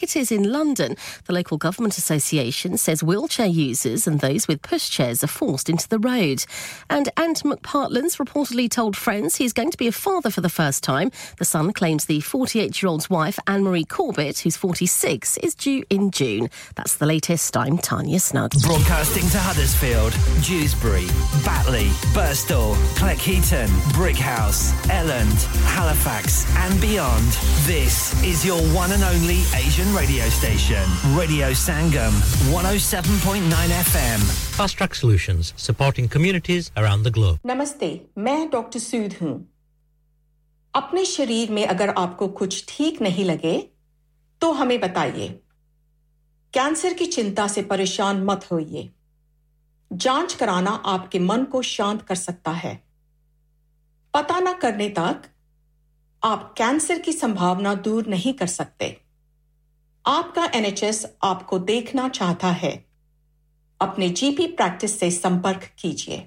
It is in London. The local government association says wheelchair users and those with pushchairs are forced into the road. And Ant McPartland's reportedly told friends he is going to be a father for the first time. The son claims the 48 year old's wife, Anne Marie Corbett, who's 46, is due in June. That's the latest. I'm Tanya Snug. Broadcasting to Huddersfield, Dewsbury, Batley, Burstall, Cleckheaton, Brickhouse, Elland, Halifax, and beyond. This is your one and only Asian London radio station, Radio Sangam, 107.9 FM. Fast Track Solutions, supporting communities around the globe. نمستے میں doctor سود ہوں اپنے شریر میں اگر آپ کو کچھ ٹھیک نہیں لگے تو ہمیں بتائیے کینسر کی چنتا سے پریشان مت ہوئیے جانچ کرانا آپ کے من کو شانت کر سکتا ہے پتہ نہ کرنے تک آپ کینسر کی سمبھاونا دور نہیں کر سکتے آپ کا این ایچ ایس آپ کو دیکھنا چاہتا ہے۔ اپنے جی پی پریکٹس سے سمپرک کیجیے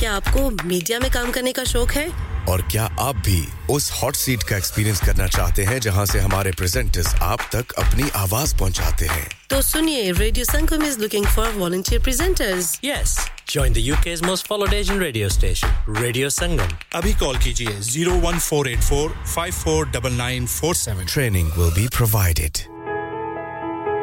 کیا آپ کو میڈیا میں کام کرنے کا شوق ہے؟ اور کیا آپ بھی اس ہاٹ سیٹ کا ایکسپیرینس کرنا چاہتے ہیں جہاں سے ہمارے پریزنٹرز آپ تک اپنی آواز پہنچاتے ہیں؟ تو سنیے Radio Sangam is looking for volunteer presenters yes join the you most followed radio station Radio Sangam ابھی کال کیجیے 01484549947 training will be provided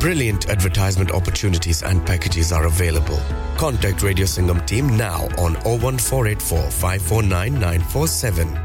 Brilliant advertisement opportunities and packages are available. Contact Radio Singham team now on 01484 549947.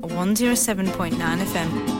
107.9 FM.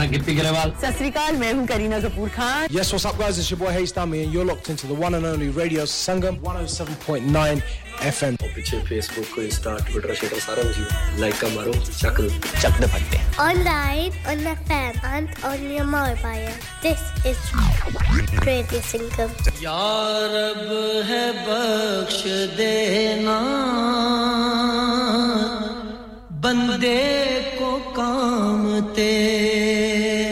میں گپی گریوال سات سری کال میں ہوں Kareena Kapoor Khan. Yes what's guys it's your boy has دامی and you are locked in to the one and only Radio Sangam 107.9 F M اور پیچھے face بک کو Insta Twitter شیٹر سارا مجھے لائک کا مارو چک چک دے پٹے online on F M and on your mobile this is Radio Sangam یا رب ہے بخش دینا بندے کو کام تیرے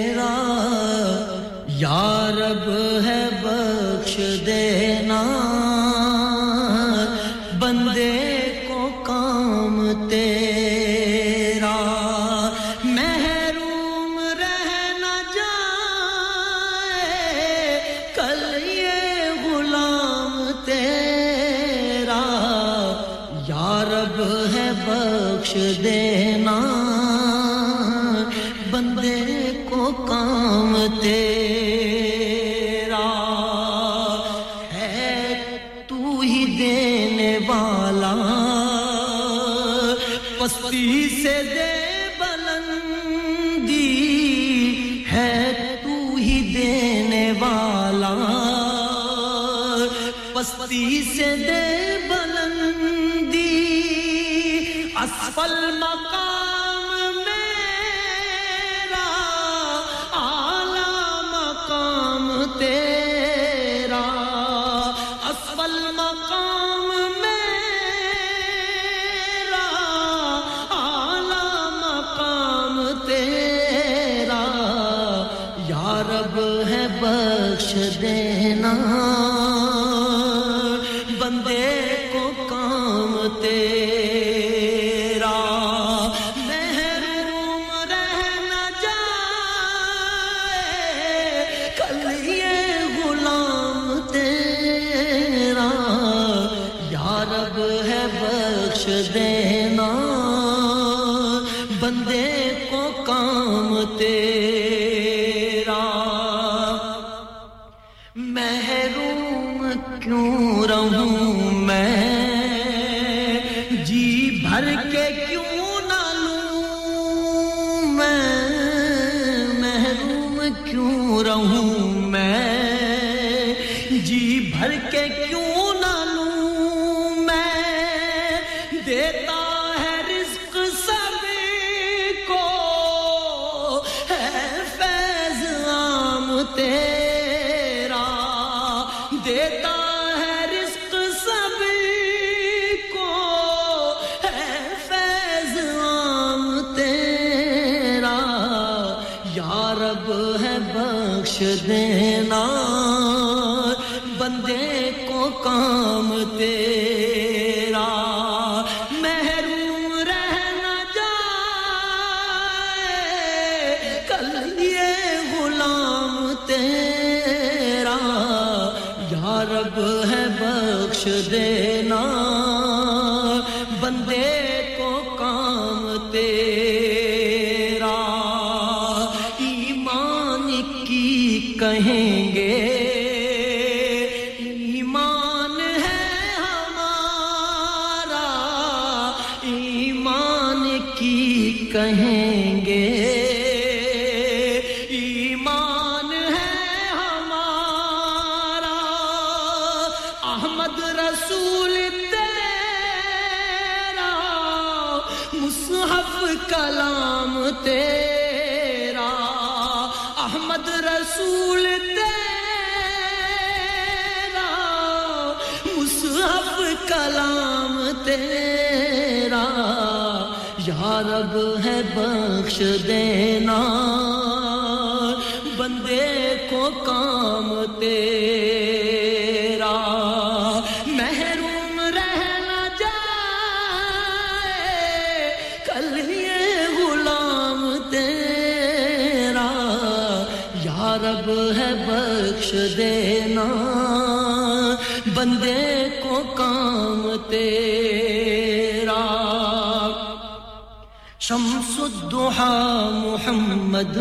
محمد۔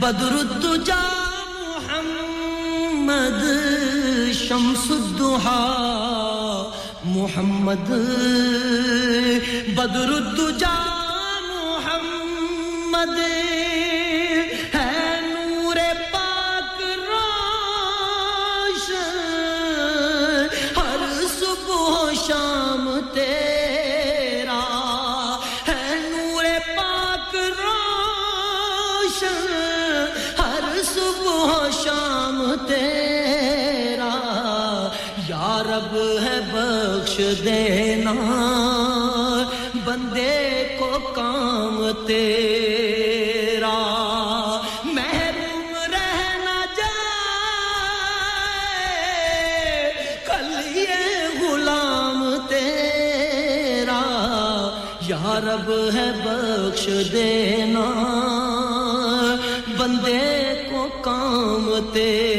بدر الدجا محمد شمس الدحا محمد۔ بدر الدجا te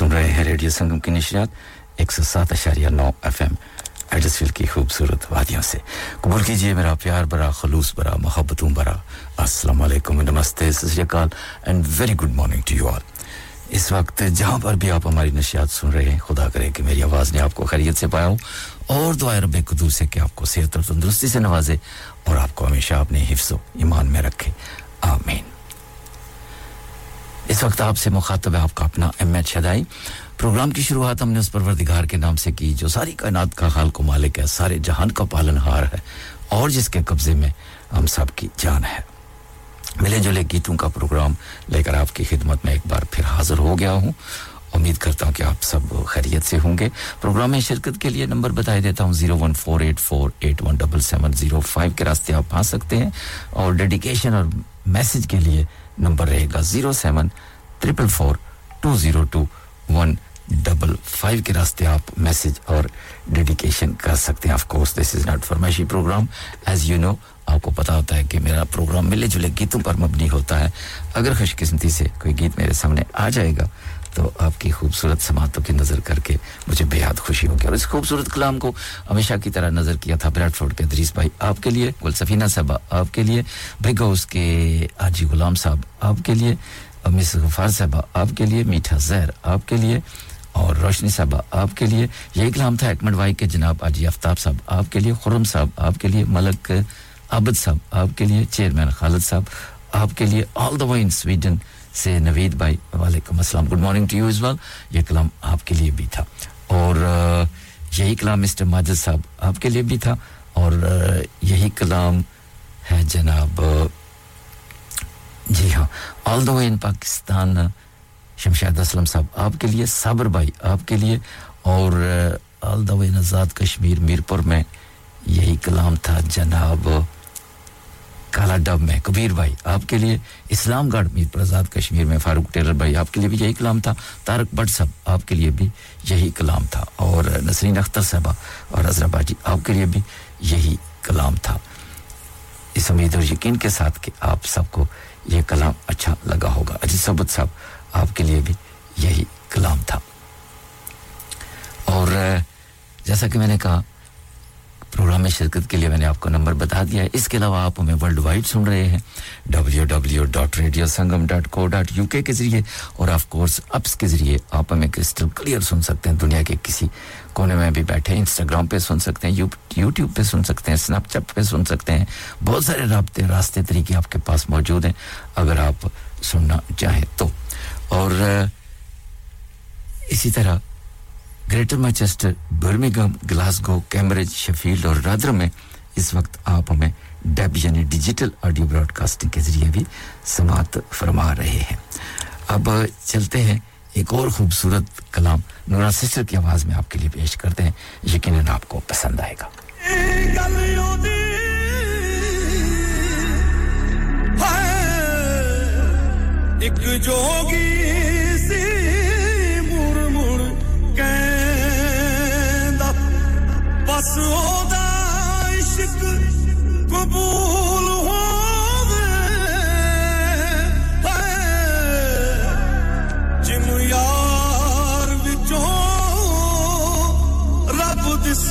سن رہے ہیں ریڈیو سنگم کی نشریات، ایک سو سات اشاریہ نو ایف ایم۔ ایڈسفیل کی خوبصورت وادیوں سے۔ قبول کیجیے میرا پیار برا خلوص برا محبتوں برا السلام علیکم نمستے ست اکال and very good morning to you all اس وقت جہاں پر بھی آپ ہماری نشیات سن رہے ہیں، خدا کرے کہ میری آواز نے آپ کو خیریت سے پایا ہوں اور دعائے رب قدوس ہے کہ آپ کو صحت اور تندرستی سے نوازے اور آپ کو ہمیشہ اپنے حفظ و ایمان میں رکھے۔ آمین۔ اس وقت آپ سے مخاطب ہے آپ کا اپنا ایم ایچ شدائی۔ پروگرام کی شروعات ہم نے اس پروردگار کے نام سے کی، جو ساری کائنات کا خالق و مالک ہے، سارے جہان کا پالن ہار ہے، اور جس کے قبضے میں ہم سب کی جان ہے۔ ملے جلے گیتوں کا پروگرام لے کر آپ کی خدمت میں ایک بار پھر حاضر ہو گیا ہوں۔ امید کرتا ہوں کہ آپ سب خیریت سے ہوں گے۔ پروگرام میں شرکت کے لیے نمبر بتائی دیتا ہوں، zero one four eight four eight one double seven zero five کے راستے آپ آ سکتے ہیں۔ اور ڈیڈیکیشن اور میسج کے لیے نمبر رہے گا zero seven triple four two zero two one double five کے راستے آپ میسج اور ڈیڈیکیشن کر سکتے ہیں. Of course this is not فرمائشی programme as you know آپ کو پتا ہوتا ہے کہ میرا پروگرام ملے جلے گیتوں پر مبنی ہوتا ہے. اگر خوش قسمتی سے کوئی گیت میرے سامنے آ جائے گا تو آپ کی خوبصورت سماعتوں کی نظر کر کے مجھے بےحد خوشی ہوگی اور اس خوبصورت کلام کو ہمیشہ کی طرح نظر کیا تھا بریڈ فورڈ کے دریس بھائی آپ کے لیے گلسفینہ صاحبہ آپ کے لیے بگوس کے آجی غلام صاحب آپ کے لیے مس غفار صاحبہ آپ کے لیے میٹھا زہر آپ کے لیے اور روشنی صاحبہ آپ کے لیے یہ کلام تھا ایکمڈ وائی کے جناب آجی آفتاب صاحب آپ کے لیے خرم صاحب آپ کے لیے ملک عابد صاحب آپ کے لیے چیئرمین خالد صاحب آپ کے لیے آل دا وے ان سویڈن سے نوید بھائی، وعلیکم السلام۔ Good morning to you as well یہ کلام آپ کے لیے بھی تھا۔ اور یہی کلام مسٹر ماجد صاحب آپ کے لیے بھی تھا۔ اور یہی کلام ہے جناب جی ہاں۔ آل دا وے ان پاکستان شمشاد اسلم صاحب آپ کے لیے، صابر بھائی آپ کے لیے، اور آل دا وے آزاد کشمیر میرپور میں یہی کلام تھا جناب کالا ڈب میں، کبیر بھائی، آپ کے لیے اسلام گڑھ، میر آزاد کشمیر میں، فاروق ٹیلر بھائی، آپ کے لیے بھی یہی کلام تھا تارک بٹ صاحب، آپ کے لیے بھی یہی کلام تھا، اور نسرین اختر صاحبہ اور حضرت جی آپ کے لیے بھی یہی کلام تھا۔ اس امید اور یقین کے ساتھ کہ آپ سب کو یہ کلام اچھا لگا ہوگا۔ اجیت سبت صاحب، آپ کے لیے بھی یہی کلام تھا۔ اور جیسا کہ میں نے کہا پروگرام میں شرکت کے لیے میں نے آپ کو نمبر بتا دیا ہے۔ اس کے علاوہ آپ ہمیں ورلڈ وائڈ سن رہے ہیں۔ W W dot Radio Sangam dot co dot U K کے ذریعے اور آف کورس اپس کے ذریعے آپ ہمیں کرسٹل کلیئر سن سکتے ہیں۔ دنیا کے کسی کونے میں بھی بیٹھے انسٹاگرام پہ سن سکتے ہیں یوٹیوب پہ سن سکتے ہیں اسنیپ چیٹ پہ سن سکتے ہیں۔ بہت سارے رابطے، راستے، طریقے آپ کے پاس موجود ہیں۔ اگر آپ سننا چاہیں تو۔ اور اسی طرح Greater Manchester Birmingham Glasgow, Cambridge, Sheffield اور رادر میں اس وقت آپ ہمیں ڈیب یعنی ڈیجیٹل آڈیو براڈ کاسٹنگ کے ذریعے بھی سماعت فرما رہے ہیں۔ اب چلتے ہیں ایک اور خوبصورت کلام نورا سسٹر کی آواز میں آپ کے لیے پیش کرتے ہیں۔ یقیناً آپ کو پسند آئے گا۔ ایک جوگی Bas o da aşık kabul hove Jinu yar vichon Rab dis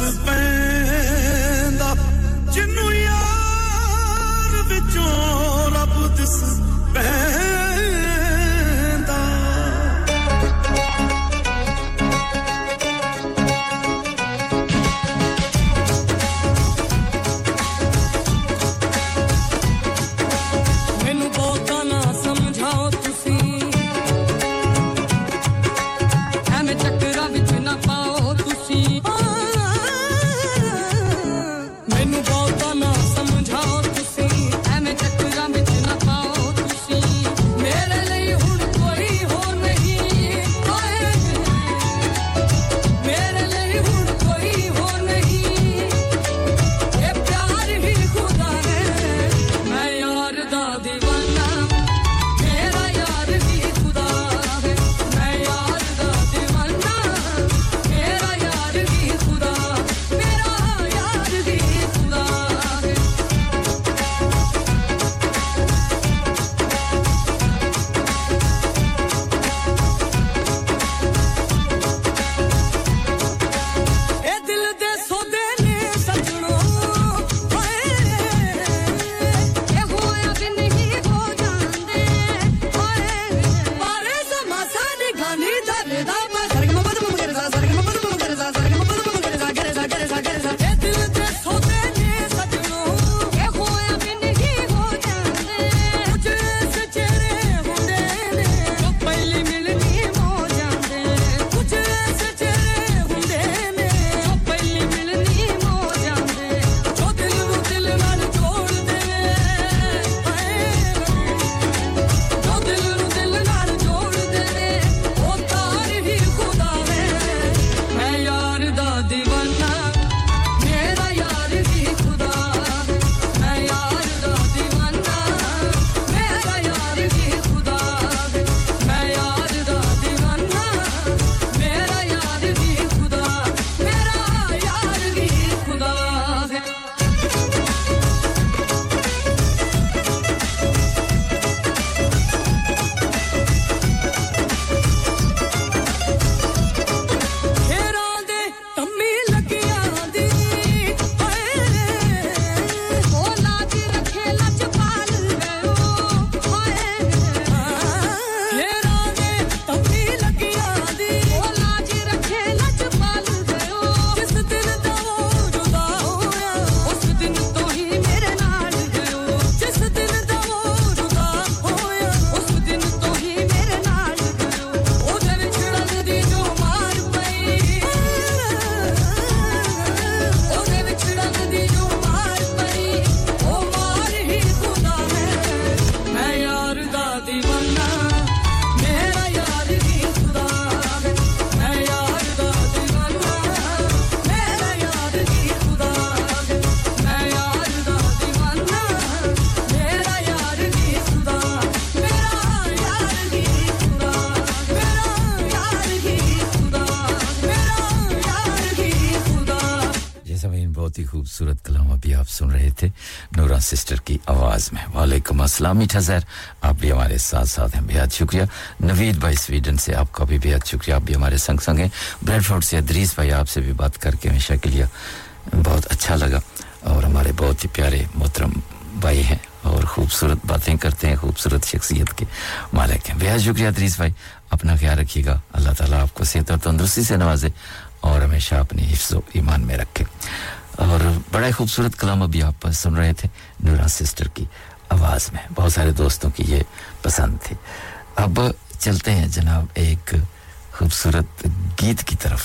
اسلامی ٹھزر آپ بھی ہمارے ساتھ ساتھ ہیں، بہت شکریہ۔ نوید بھائی، سویڈن سے آپ کا بھی بہت شکریہ۔ آپ بھی ہمارے سنگ سنگ ہیں۔ بریڈ فورڈ سے ادریس بھائی، آپ سے بھی بات کر کے ہمیشہ کے لیے بہت اچھا لگا۔ اور ہمارے بہت ہی پیارے محترم بھائی ہیں اور خوبصورت باتیں کرتے ہیں، خوبصورت شخصیت کے مالک ہیں۔ بہت شکریہ ادریس بھائی، اپنا خیال رکھیے گا۔ اللہ تعالیٰ آپ کو صحت اور تندرستی سے نوازے اور ہمیشہ اپنے حفظ و ایمان میں رکھے۔ اور بڑا خوبصورت کلام ابھی آپ سن رہے تھے، نورا سسٹر کی۔ آواز میں بہت سارے دوستوں کی یہ پسند تھی۔ اب چلتے ہیں جناب ایک خوبصورت گیت کی طرف۔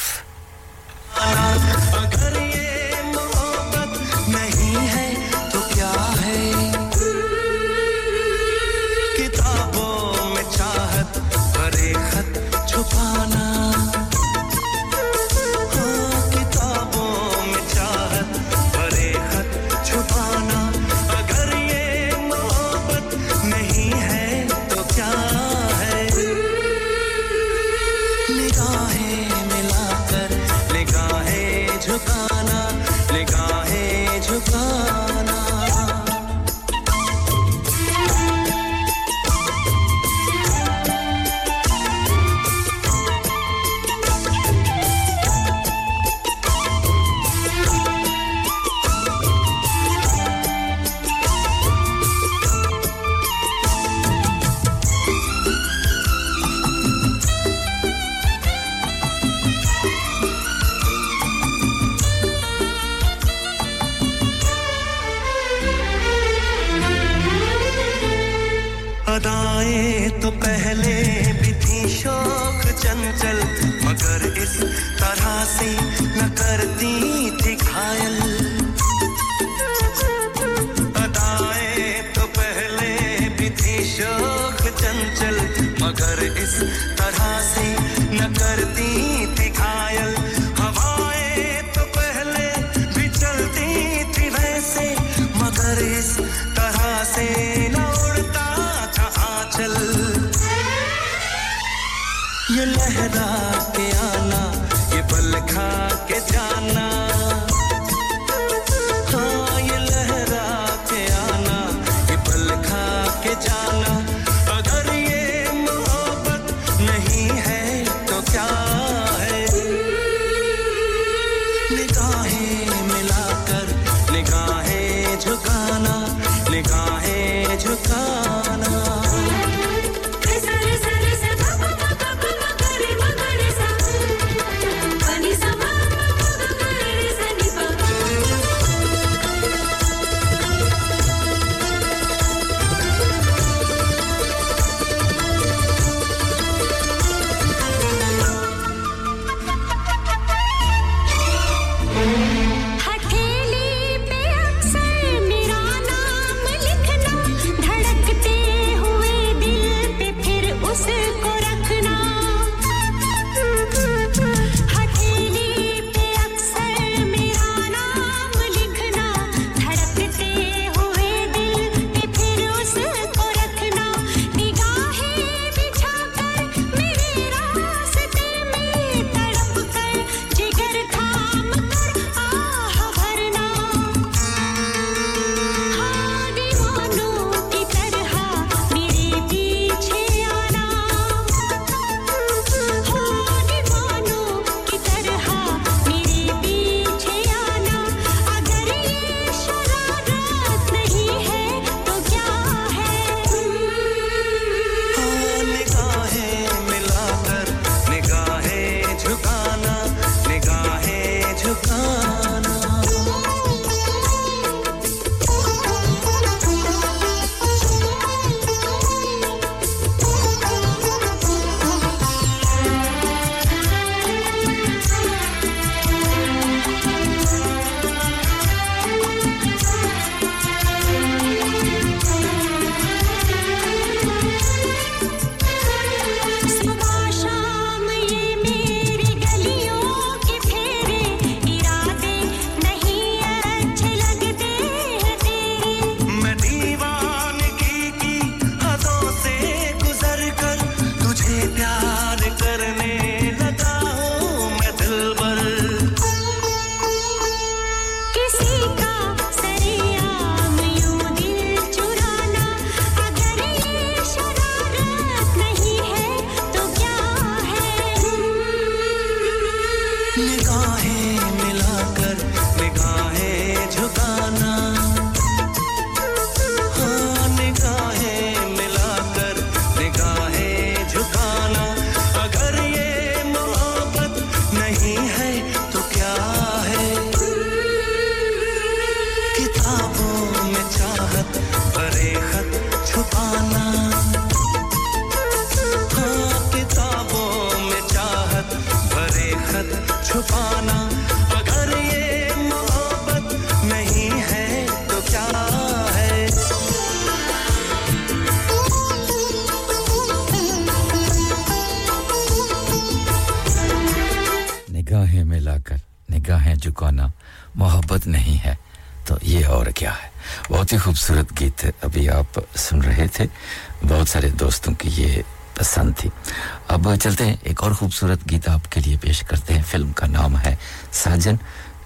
خوبصورت گیت آپ کے لیے پیش کرتے ہیں۔ فلم کا نام ہے ساجن۔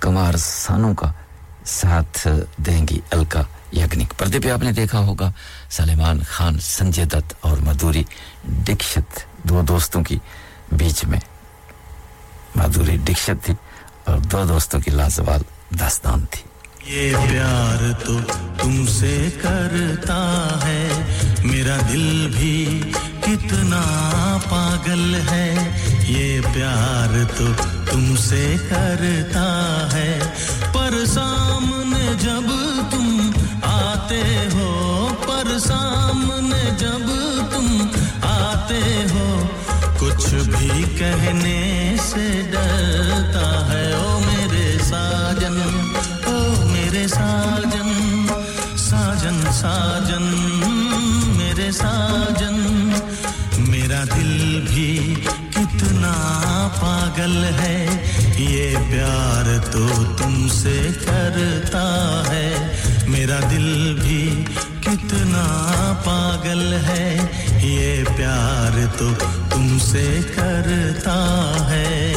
کمار سانو کا ساتھ دیں گی الکا یگنک۔ پردے پہ آپ نے دیکھا ہوگا سلیمان خان، سنجے دت اور مدوری دکشت دو دوستوں کی بیچ میں مدوری دکشت تھی اور دو دوستوں کی لازوال داستان تھی۔ یہ پیار تو تم سے کرتا ہے۔ میرا دل بھی کتنا پاگل ہے۔ یہ پیار تو تم سے کرتا ہے پر سامنے جب تم آتے ہو، پر سامنے جب تم آتے ہو، کچھ بھی کہنے سے ڈرتا ہے۔ او میرے ساجن، او میرے ساجن ساجن ساجن، میرے ساجن، میرا دل بھی کتنا پاگل ہے، یہ پیار تو تم سے کرتا ہے۔ میرا دل بھی کتنا پاگل ہے، یہ پیار تو تم سے کرتا ہے۔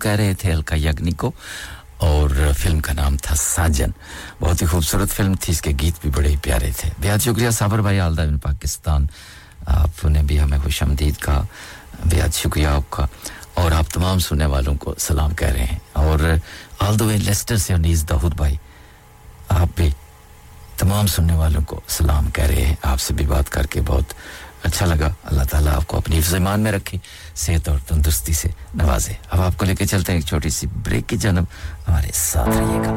کہہ رہے تھے ہلکا یگنی کو، اور فلم کا نام تھا ساجن۔ بہت ہی خوبصورت فلم تھی، اس کے گیت بھی بڑے ہی پیارے تھے۔ بہت شکریہ صابر بھائی، آلدہ بن پاکستان۔ آپ نے بھی ہمیں خوش آمدید کا بہت شکریہ آپ کا۔ اور آپ تمام سننے والوں کو سلام کہہ رہے ہیں۔ اور آل دا لیسٹر سے انیس داود بھائی، آپ بھی تمام سننے والوں کو سلام کہہ رہے ہیں۔ آپ سے بھی بات کر کے بہت اچھا لگا۔ اللہ تعالیٰ آپ کو اپنی حفظ ایمان میں رکھے، صحت اور تندرستی سے نوازے۔ اب آپ کو لے کے چلتے ہیں ایک چھوٹی سی بریک کی جانب۔ ہمارے ساتھ رہیے گا۔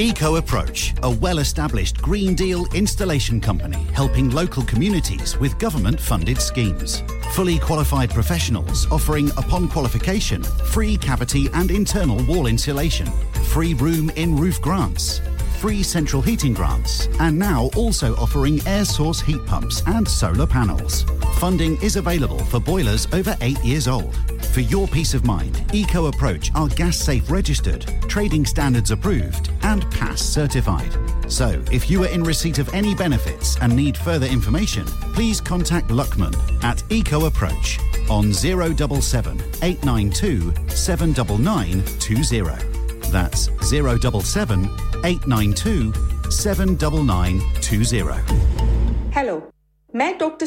Eco Approach, a well established Green Deal installation company helping local communities with government funded schemes. Fully qualified professionals offering, upon qualification, free cavity and internal wall insulation, free room in roof grants, free central heating grants, and now also offering air source heat pumps and solar panels. Funding is available for boilers over eight years old. For your peace of mind, Eco Approach are gas safe registered, trading standards approved, and PASS certified. So, if you are in receipt of any benefits and need further information, please contact Luckman at Eco Approach on 077 892 79920. That's 077 892 79920. Hello, I'm Dr.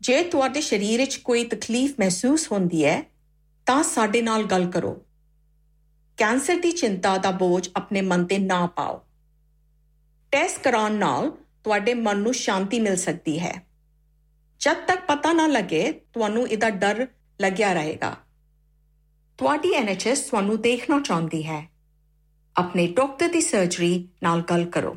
ਜੇ ਤੁਹਾਡੇ ਸਰੀਰ ਵਿੱਚ ਕੋਈ ਤਕਲੀਫ ਮਹਿਸੂਸ ਹੁੰਦੀ ਹੈ, ਤਾਂ ਸਾਡੇ ਨਾਲ ਗੱਲ ਕਰੋ। ਕੈਂਸਰ ਦੀ ਚਿੰਤਾ ਦਾ ਬੋਝ ਆਪਣੇ ਮਨ ਤੇ ਨਾ ਪਾਓ। ਟੈਸਟ ਕਰਾਉਣ ਨਾਲ ਤੁਹਾਡੇ ਮਨ ਨੂੰ ਸ਼ਾਂਤੀ ਮਿਲ ਸਕਦੀ ਹੈ। ਜਦ ਤੱਕ ਪਤਾ ਨਾ ਲੱਗੇ, ਤੁਹਾਨੂੰ ਇਹਦਾ ਡਰ ਲੱਗਿਆ ਰਹੇਗਾ। ਤੁਹਾਡੀ ਐਨਐਚਐਸ ਤੁਹਾਨੂੰ ਦੇਖਣਾ ਚਾਹੁੰਦੀ ਹੈ। ਆਪਣੇ ਡਾਕਟਰ ਦੀ ਸਰਜਰੀ ਨਾਲ ਗੱਲ ਕਰੋ।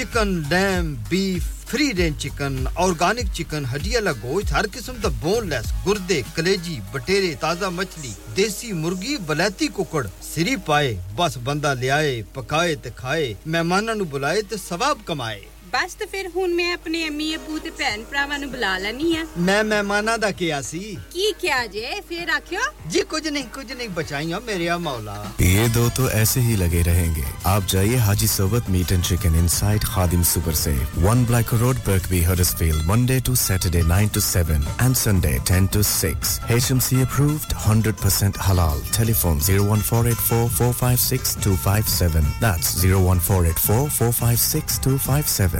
Chicken dam beef free range chicken organic chicken ہڈی والا گوشت ہر قسم کا بون لیس گردے، کلیجی، بٹیرے، تازہ مچھلی، دیسی مرغی، بلیتی ککڑ، سری پائے، بس بندہ لیا پکائے تے کھائے مہمانوں بلائے تے ثواب کمائے۔ ਬਸ ਤੇ ਫਿਰ ਹੁਣ ਮੈਂ ਆਪਣੇ ਅਮੀ ਅਬੂ ਤੇ ਭੈਣ ਭਰਾਵਾਂ ਨੂੰ ਬੁਲਾ ਲੈਣੀ ਆ ਮੈਂ ਮਹਿਮਾਨਾਂ ਦਾ ਕਿਹਾ ਸੀ। ਕੀ ਕਿਹਾ ਜੇ? ਫਿਰ ਆਖਿਓ। ਜੀ ਕੁਝ ਨਹੀਂ ਕੁਝ ਨਹੀਂ ਬਚਾਈਓ ਮੇਰਿਆ مولا یہ دو تو ایسے ہی لگے رہیں گے آپ جائیے Haji Sohbat meat and chicken inside Khadim super سے 1 black road Birkby Huddersfield Monday to Saturday 9 to 7 and Sunday 10 to 6 HMC approved 100% halal. Telephone 01484456257 that's 01484456257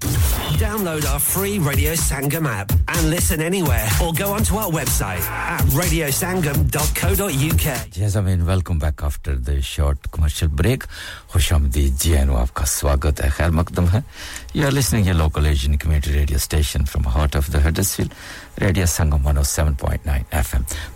Download our free Radio Sangam app and listen anywhere or go onto our website at radiosangam.co.uk. Yes, I mean, welcome back after the short commercial break. Hoshamdi Jianu, aapka swagat hai, khair makdam. You are listening to local Asian community radio station from heart of the Huddersfield, Radio Sangam 107.9 FM.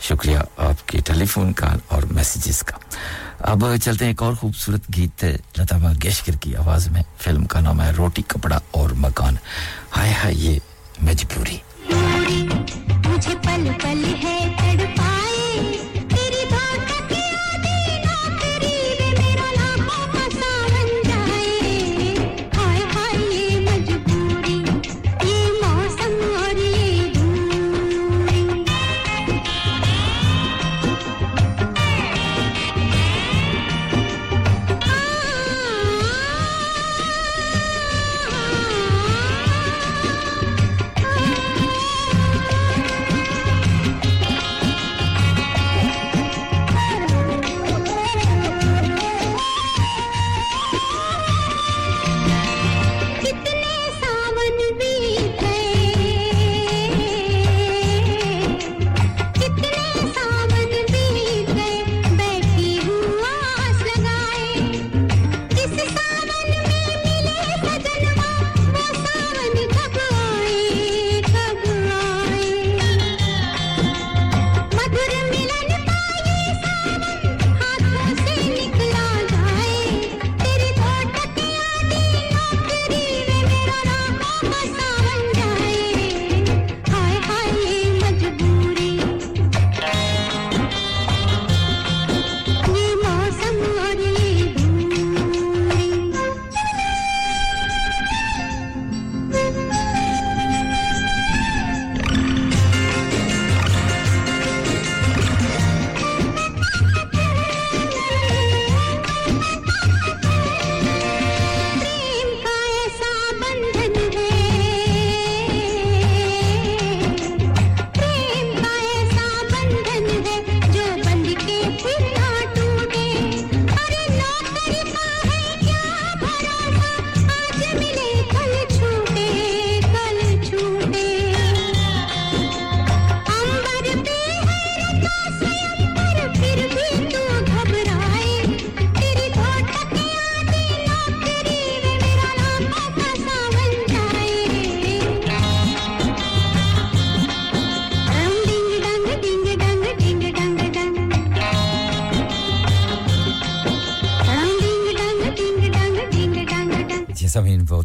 شکریہ آپ کے ٹیلی phone call اور messages کا۔ اب چلتے ہیں ایک اور خوبصورت گیت لتا منگیشکر کی آواز میں۔ فلم کا نام ہے روٹی، کپڑا اور مکان۔ ہائے ہائے، یہ مجبوری مجھے پل پل ہے۔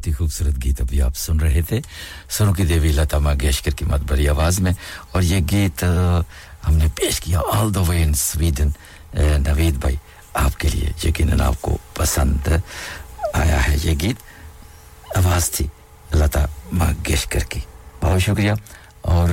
بہت ہی خوبصورت گیت ابھی آپ سن رہے تھے۔ سنو کی دیوی لتا مانگیشکر کی مت بری آواز میں۔ اور یہ گیت ہم نے پیش کیا آل دا وے ان سویڈن نوید بھائی، آپ کے لیے۔ یقیناً آپ کو پسند آیا ہے یہ گیت۔ آواز تھی لتا مانگیشکر کی۔ بہت شکریہ۔ اور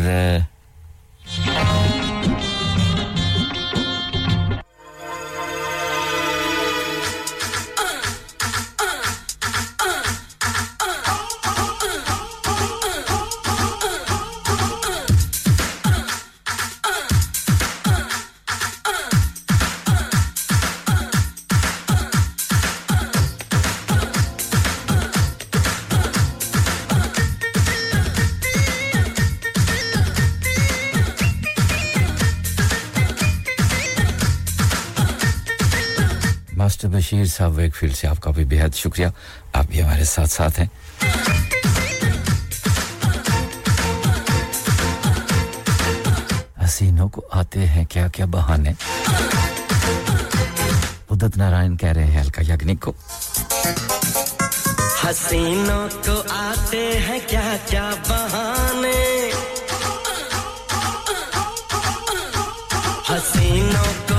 بشیر صاحب ویک فیلڈ سے آپ کا بھی بہت شکریہ۔ آپ بھی ہمارے ساتھ ساتھ ہیں۔ حسینوں کو آتے ہیں، کیا کیا بہانے۔ ادت نارائن کہہ رہے ہیں الکا یگنک کو۔ حسینوں کو آتے ہیں، کیا کیا بہانے۔ حسینوں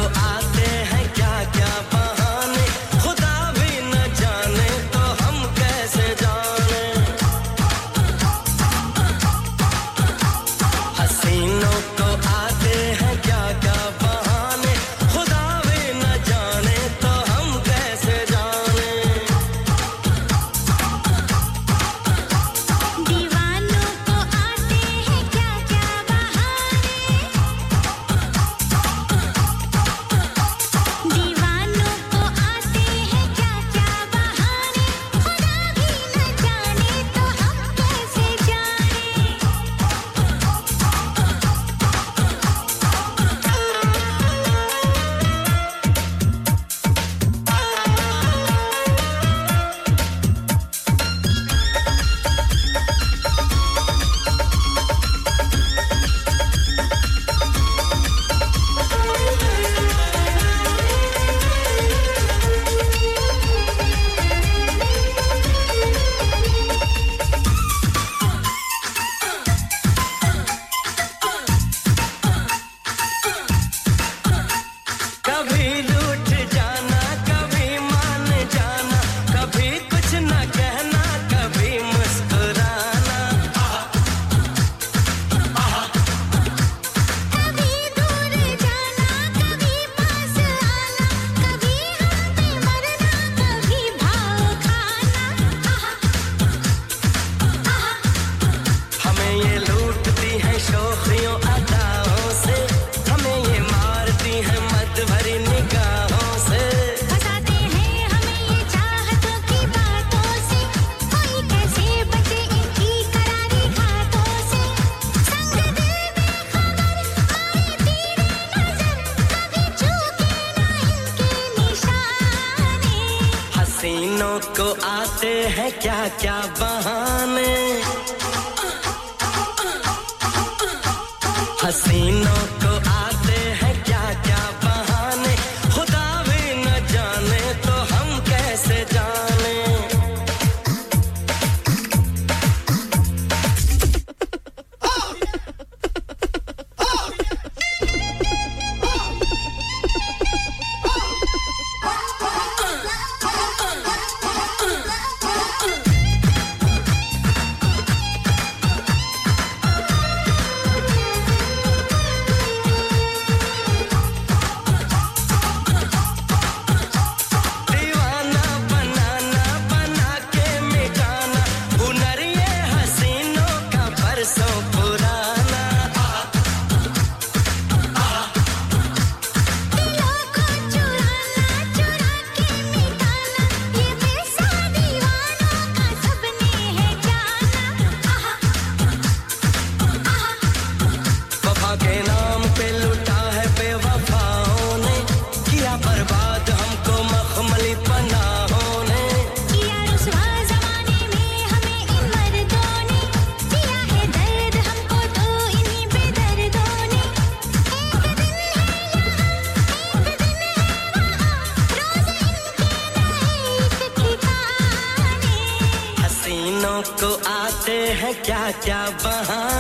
کیا بہاں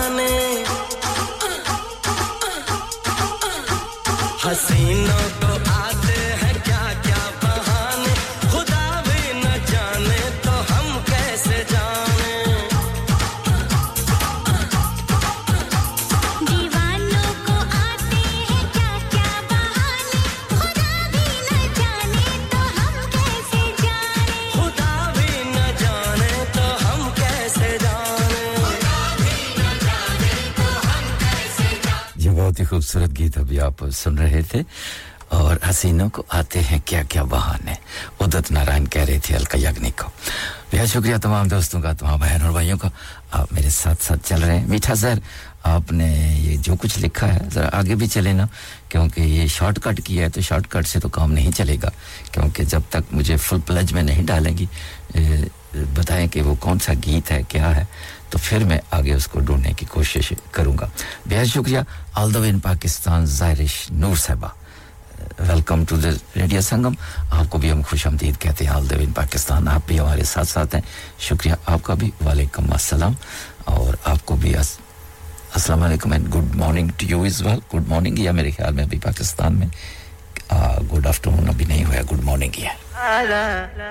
سن رہے تھے اور حسینوں کو آتے ہیں کیا کیا بہانے۔ ادت نارائن کہہ رہے تھے الکا یگنی کو۔ بہت شکریہ تمام دوستوں کا، تمام بہن اور بھائیوں کا۔ آپ میرے ساتھ ساتھ چل رہے ہیں۔ میٹھا سر آپ نے یہ جو کچھ لکھا ہے، ذرا آگے بھی چلے نا، کیونکہ یہ شارٹ کٹ کیا ہے تو شارٹ کٹ سے تو کام نہیں چلے گا۔ کیونکہ جب تک مجھے فل پلج میں نہیں ڈالیں گی بتائیں کہ وہ کون سا گیت ہے، کیا ہے، تو پھر میں آگے اس کو ڈھونڈنے کی کوشش کروں گا۔ بہت شکریہ۔ although in Pakistan, Zairish Noor Sahibah. Welcome to the radio Sangam آپ کو بھی ہم خوش آمدید کہتے ہیں آل ان پاکستان آپ بھی ہمارے ساتھ ساتھ ہیں شکریہ آپ کا بھی وعلیکم السلام اور آپ کو بھی السلام علیکم and good morning to you as well good morning یا میرے خیال میں ابھی پاکستان میں گڈ آفٹر نون ابھی نہیں ہوا گڈ مارننگ ہی ہے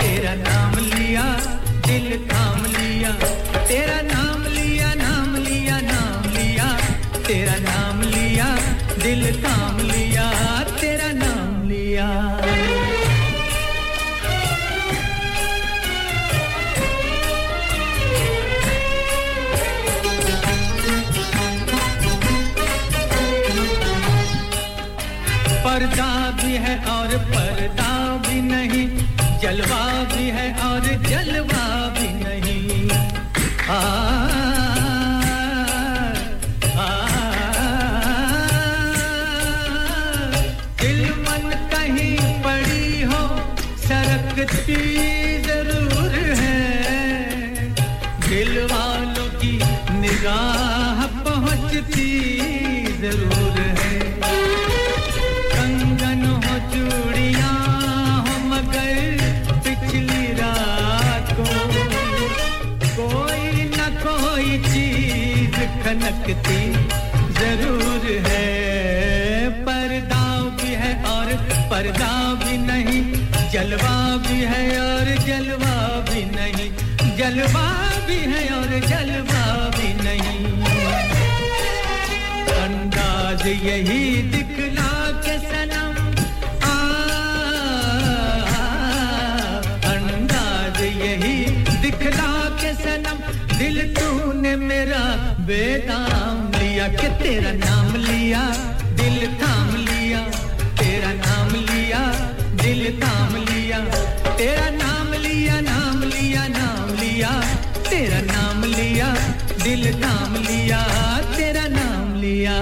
تیرا نام لیا دل لیا تیرا نام لیا نام لیا نام لیا تیرا نام لیا دل لیا تیرا نام لیا پردہ بھی ہے اور پردہ جلوہ بھی ہے اور جلوہ بھی نہیں۔ ہاں سکتی ضرور ہے۔ پرداؤ بھی ہے اور پرداؤ بھی نہیں جلوا بھی ہے اور جلوا بھی نہیں۔ جلوا بھی ہے اور جلوا بھی نہیں۔ انداز یہی دکھلا کے سنم انداز یہی دکھلا کے سنم دل تو نے میرا بے نام لیا کہ تیرا نام لیا، دل تھام لیا، تیرا نام لیا، دل تھام لیا، تیرا نام لیا نام لیا نام لیا، تیرا نام لیا، دل تھام لیا، تیرا نام لیا۔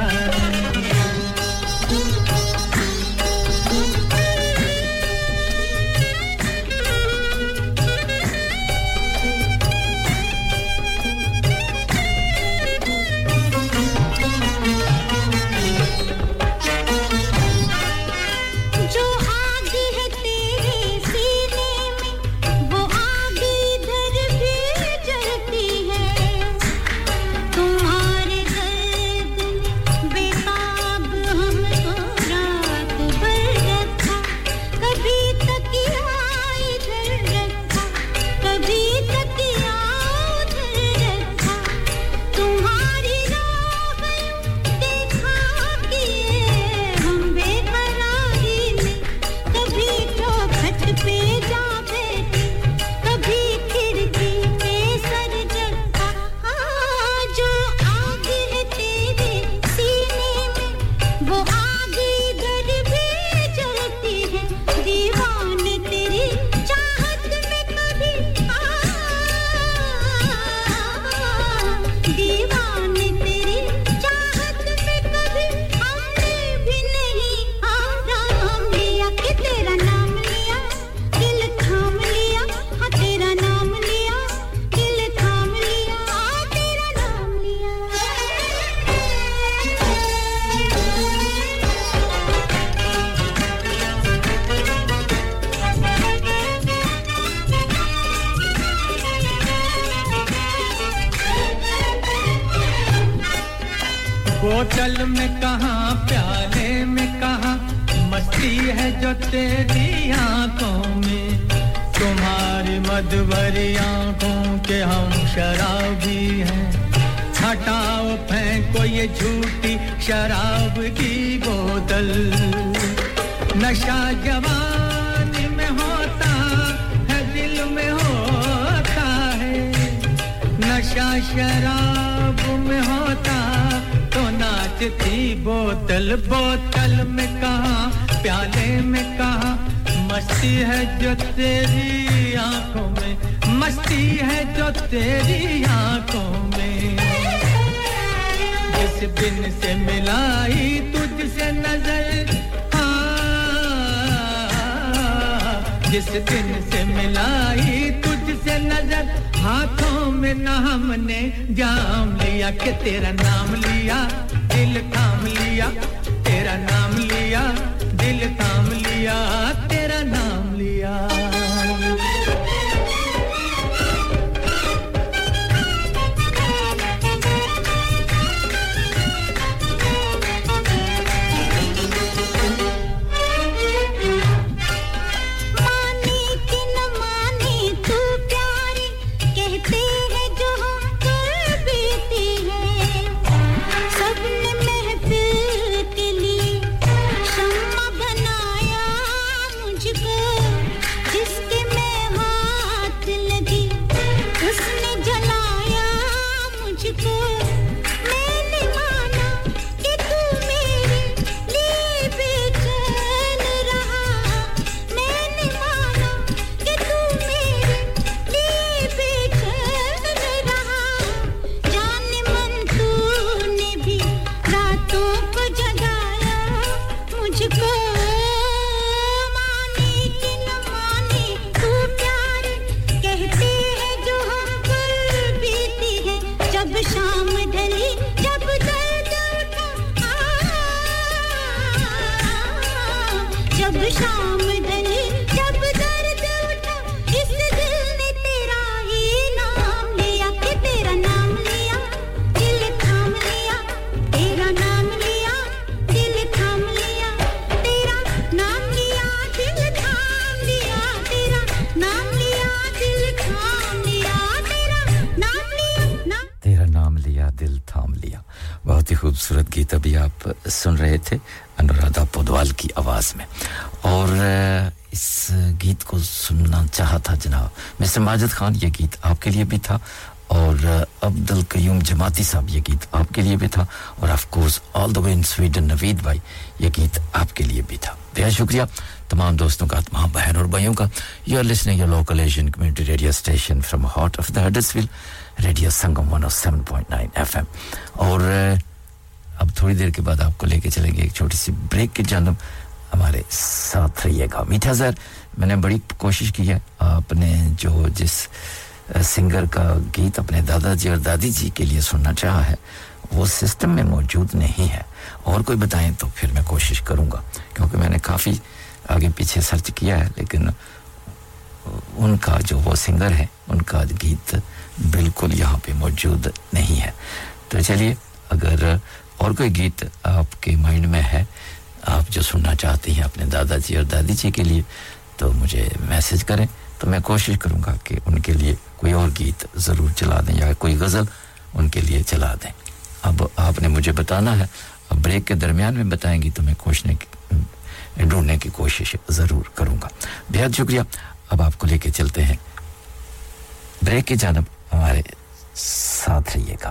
جیسے ماجد خان، یہ گیت آپ کے لیے بھی تھا اور عبد القیوم جماعتی صاحب، یہ گیت آپ کے لیے بھی تھا اور of course all the in Sweden Naveed بھائی، یہ گیت آپ کے لیے بھی تھا۔ بے شکریہ تمام دوستوں کا، تمام بہن اور بھائیوں کا۔ You are listening your local Asian community radio station from heart of the Huddersfield radio Sangam one oh seven point nine F M اور eh, اب تھوڑی دیر کے بعد آپ کو لے کے چلیں گے ایک چھوٹی سی بریک کی جانب۔ ہمارے ساتھ رہیے گا میٹھا زہر۔ میں نے بڑی کوشش کی ہے آپ نے جو جس سنگر کا گیت اپنے دادا جی اور دادی جی کے لیے سننا چاہا ہے، وہ سسٹم میں موجود نہیں ہے۔ اور کوئی بتائیں تو پھر میں کوشش کروں گا، کیونکہ میں نے کافی آگے پیچھے سرچ کیا ہے، لیکن ان کا جو وہ سنگر ہے، ان کا گیت بالکل یہاں پہ موجود نہیں ہے۔ تو چلیے، اگر اور کوئی گیت آپ کے مائنڈ میں ہے، آپ جو سننا چاہتے ہیں اپنے دادا جی اور دادی جی کے لیے تو مجھے میسج کریں تو میں کوشش کروں گا کہ ان کے لیے کوئی اور گیت ضرور چلا دیں یا کوئی غزل ان کے لیے چلا دیں۔ اب آپ نے مجھے بتانا ہے، اب بریک کے درمیان میں بتائیں گی تو میں کوشنے کی، ڈھونڈنے کی کوشش ضرور کروں گا۔ بہت شکریہ۔ اب آپ کو لے کے چلتے ہیں۔ بریک کی جانب ہمارے ساتھ رہیے گا۔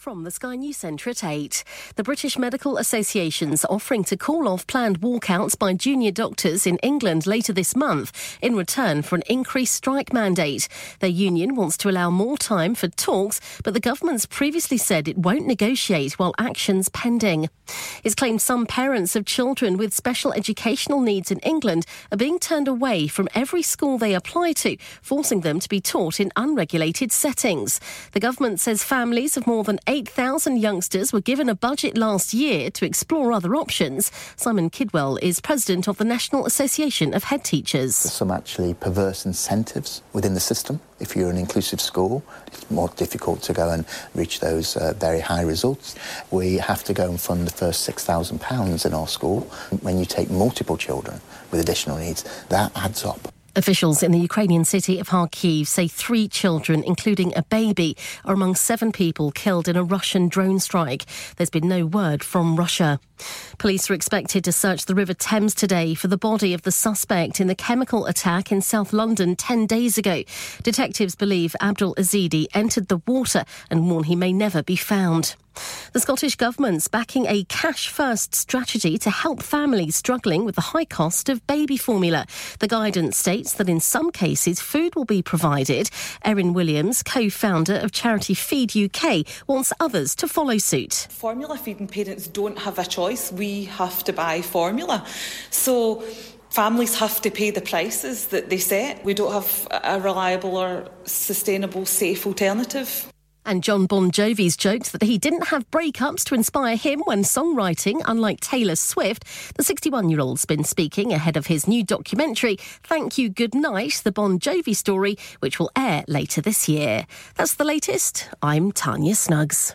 From the Sky News Centre at 8. The British Medical Association's offering to call off planned walkouts by junior doctors in England later this month in return for an increased strike mandate. Their union wants to allow more time for talks, but the government's previously said it won't negotiate while action's pending. It's claimed some parents of children with special educational needs in England are being turned away from every school they apply to, forcing them to be taught in unregulated settings. The government says families of more than 8,000 youngsters were given a budget last year to explore other options. Simon Kidwell is president of the National Association of Head Teachers. some actually perverse incentives within the system. If you're an inclusive school, it's more difficult to go and reach those uh, very high results. We have to go and fund the first £6,000 in our school. When you take multiple children with additional needs, that adds up. Officials in the Ukrainian city of Kharkiv say three children, including a baby, are among seven people killed in a Russian drone strike. There's been no word from Russia. Police are expected to search the River Thames today for the body of the suspect in the chemical attack in South London 10 days ago. Detectives believe Abdul Azidi entered the water and warn he may never be found. The Scottish Government's backing a cash first strategy to help families struggling with the high cost of baby formula. The guidance states that in some cases food will be provided. Erin Williams, co founder of charity Feed UK, wants others to follow suit. Formula feeding parents don't have a choice. We have to buy formula. So families have to pay the prices that they set. We don't have a reliable or sustainable, safe alternative. And John Bon Jovi's joked that he didn't have breakups to inspire him when songwriting, unlike Taylor Swift. The 61 year old's been speaking ahead of his new documentary, Thank You Good Night, the Bon Jovi story, which will air later this year. That's the latest. I'm Tanya Snuggs.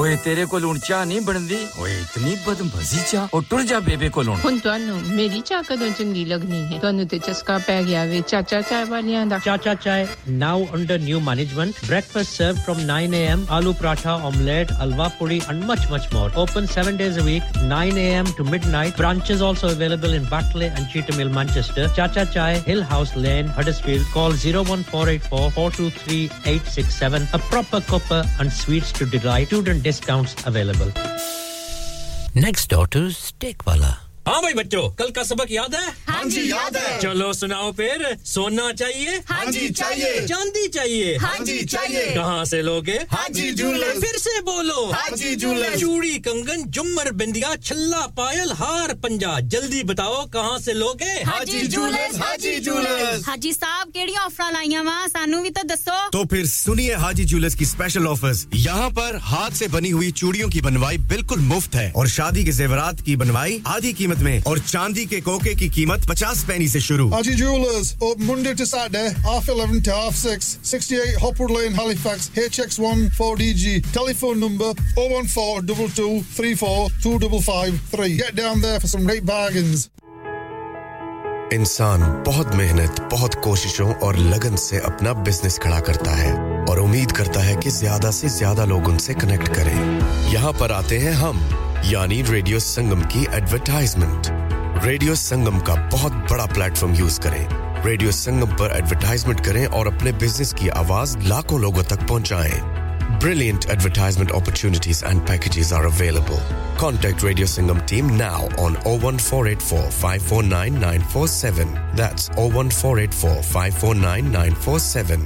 ਓਏ ਤੇਰੇ ਕੋਲ ਹੁਣ ਚਾਹ ਨਹੀਂ ਬਣਦੀ ਓਏ ਇਤਨੀ ਬਦਮਜ਼ੀ ਚਾਹ ਉਹ ਟੁਰ ਜਾ ਬੇਬੇ ਕੋਲ ਹੁਣ ਹੁਣ ਤੁਹਾਨੂੰ ਮੇਰੀ ਚਾਹ ਕਦੋਂ ਚੰਗੀ ਲੱਗਣੀ ਹੈ ਤੁਹਾਨੂੰ ਤੇ ਚਸਕਾ ਪੈ ਗਿਆ ਵੇ ਚਾਚਾ ਚਾਹ ਵਾਲਿਆਂ ਦਾ Cha Cha Chai, now under new management. Breakfast served from 9 a.m. Aloo paratha, omelette, alwa puri, and much, much more. Open seven days a week, 9 a.m. to midnight. Branches also available in Batley and Cheetham Hill, Manchester. Cha Cha Chai, Hill House Lane, Huddersfield. Call 01484 423 867. A proper cuppa and sweets to delight. Student discounts available next daughter اسٹیک والا ہاں بھائی بچوں کل کا سبق یاد ہے؟ ہاں ہاں جی یاد ہے۔ چلو سناؤ پھر سونا چاہیے؟ ہاں جی چاہیے۔ چاندی چاہیے۔ ہاں جی چاہیے۔ کہاں سے لوگے؟ ہاں جی جھولے پھر سے بولو۔ ہاں جی جھولے چوڑی کنگن جمر بندیا چھلا پائل ہار پنجا۔ جلدی بتاؤ کہاں سے لوگے؟ ہاں جی جھولے ہاں جی جھولے ہاں, جی، ہاں جی صاحب کیڑی آفر لائیاں وا سانو بھی تو دسو۔ تو پھر سنیے ہاں حاجی جولس کی اسپیشل آفرز یہاں پر ہاتھ سے بنی ہوئی چوڑیوں کی بنوائی بالکل مفت ہے۔ اور شادی کے زیورات کی بنوائی آدھی قیمت میں اور چاندی کے کوکے کی قیمت پچاس پینی سے شروع Aji Jewelers, open Monday to Saturday, half 11 to half 6, 68 Hopwood Lane, Halifax, HX1 4DG. Telephone number 014 22 34 2553. Get down there for some great bargains. انسان بہت محنت بہت کوششوں اور لگن سے اپنا بزنس کھڑا کرتا ہے اور امید کرتا ہے کہ زیادہ سے زیادہ لوگ ان سے کنیکٹ کریں یہاں پر آتے ہیں ہم یعنی ریڈیو سنگم کی ایڈورٹائزمنٹ ریڈیو سنگم کا بہت بڑا پلیٹ فارم یوز کریں۔ ریڈیو سنگم پر ایڈورٹائزمنٹ کریں اور اپنے بزنس کی آواز لاکھوں لوگوں تک پہنچائیں۔ Brilliant advertisement opportunities and packages are available contact radio Sangam team now on oh one four eight four five four nine nine four four eight four five four nine nine four seven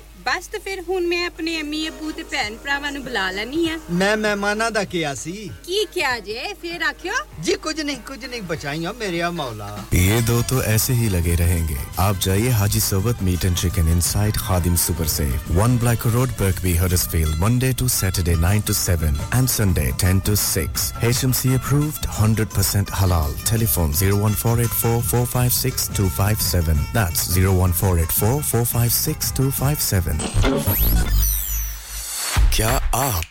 ਬਸ ਤੇ ਫਿਰ ਹੁਣ ਮੈਂ ਆਪਣੇ ਅਮੀ ਅਬੂ ਤੇ ਭੈਣ ਭਰਾਵਾਂ ਨੂੰ ਬੁਲਾ ਲੈਣੀ ਆ ਮੈਂ ਮਹਿਮਾਨਾਂ ਦਾ ਕਿਹਾ ਸੀ। ਕੀ ਕਿਹਾ ਜੇ? ਫਿਰ ਆਖਿਓ। ਜੀ ਕੁਝ ਨਹੀਂ ਕੁਝ ਨਹੀਂ ਬਚਾਈਓ ਮੇਰੇ ਆ ਮੌਲਾ। ਇਹ ਦੋ تو ایسے ہی لگے رہیں گے آپ جائیے Haji Sohbat meat and chicken inside Khadim super سے 1 black road Birkby Huddersfield Monday to Saturday 9 to 7 and Sunday 10 to 6 H M C approved 100% حلال ٹیلی 01484456257 دیٹس 01484456257 کیا آپ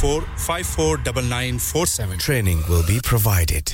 01484549947. Training will be provided.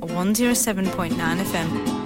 107.9 FM.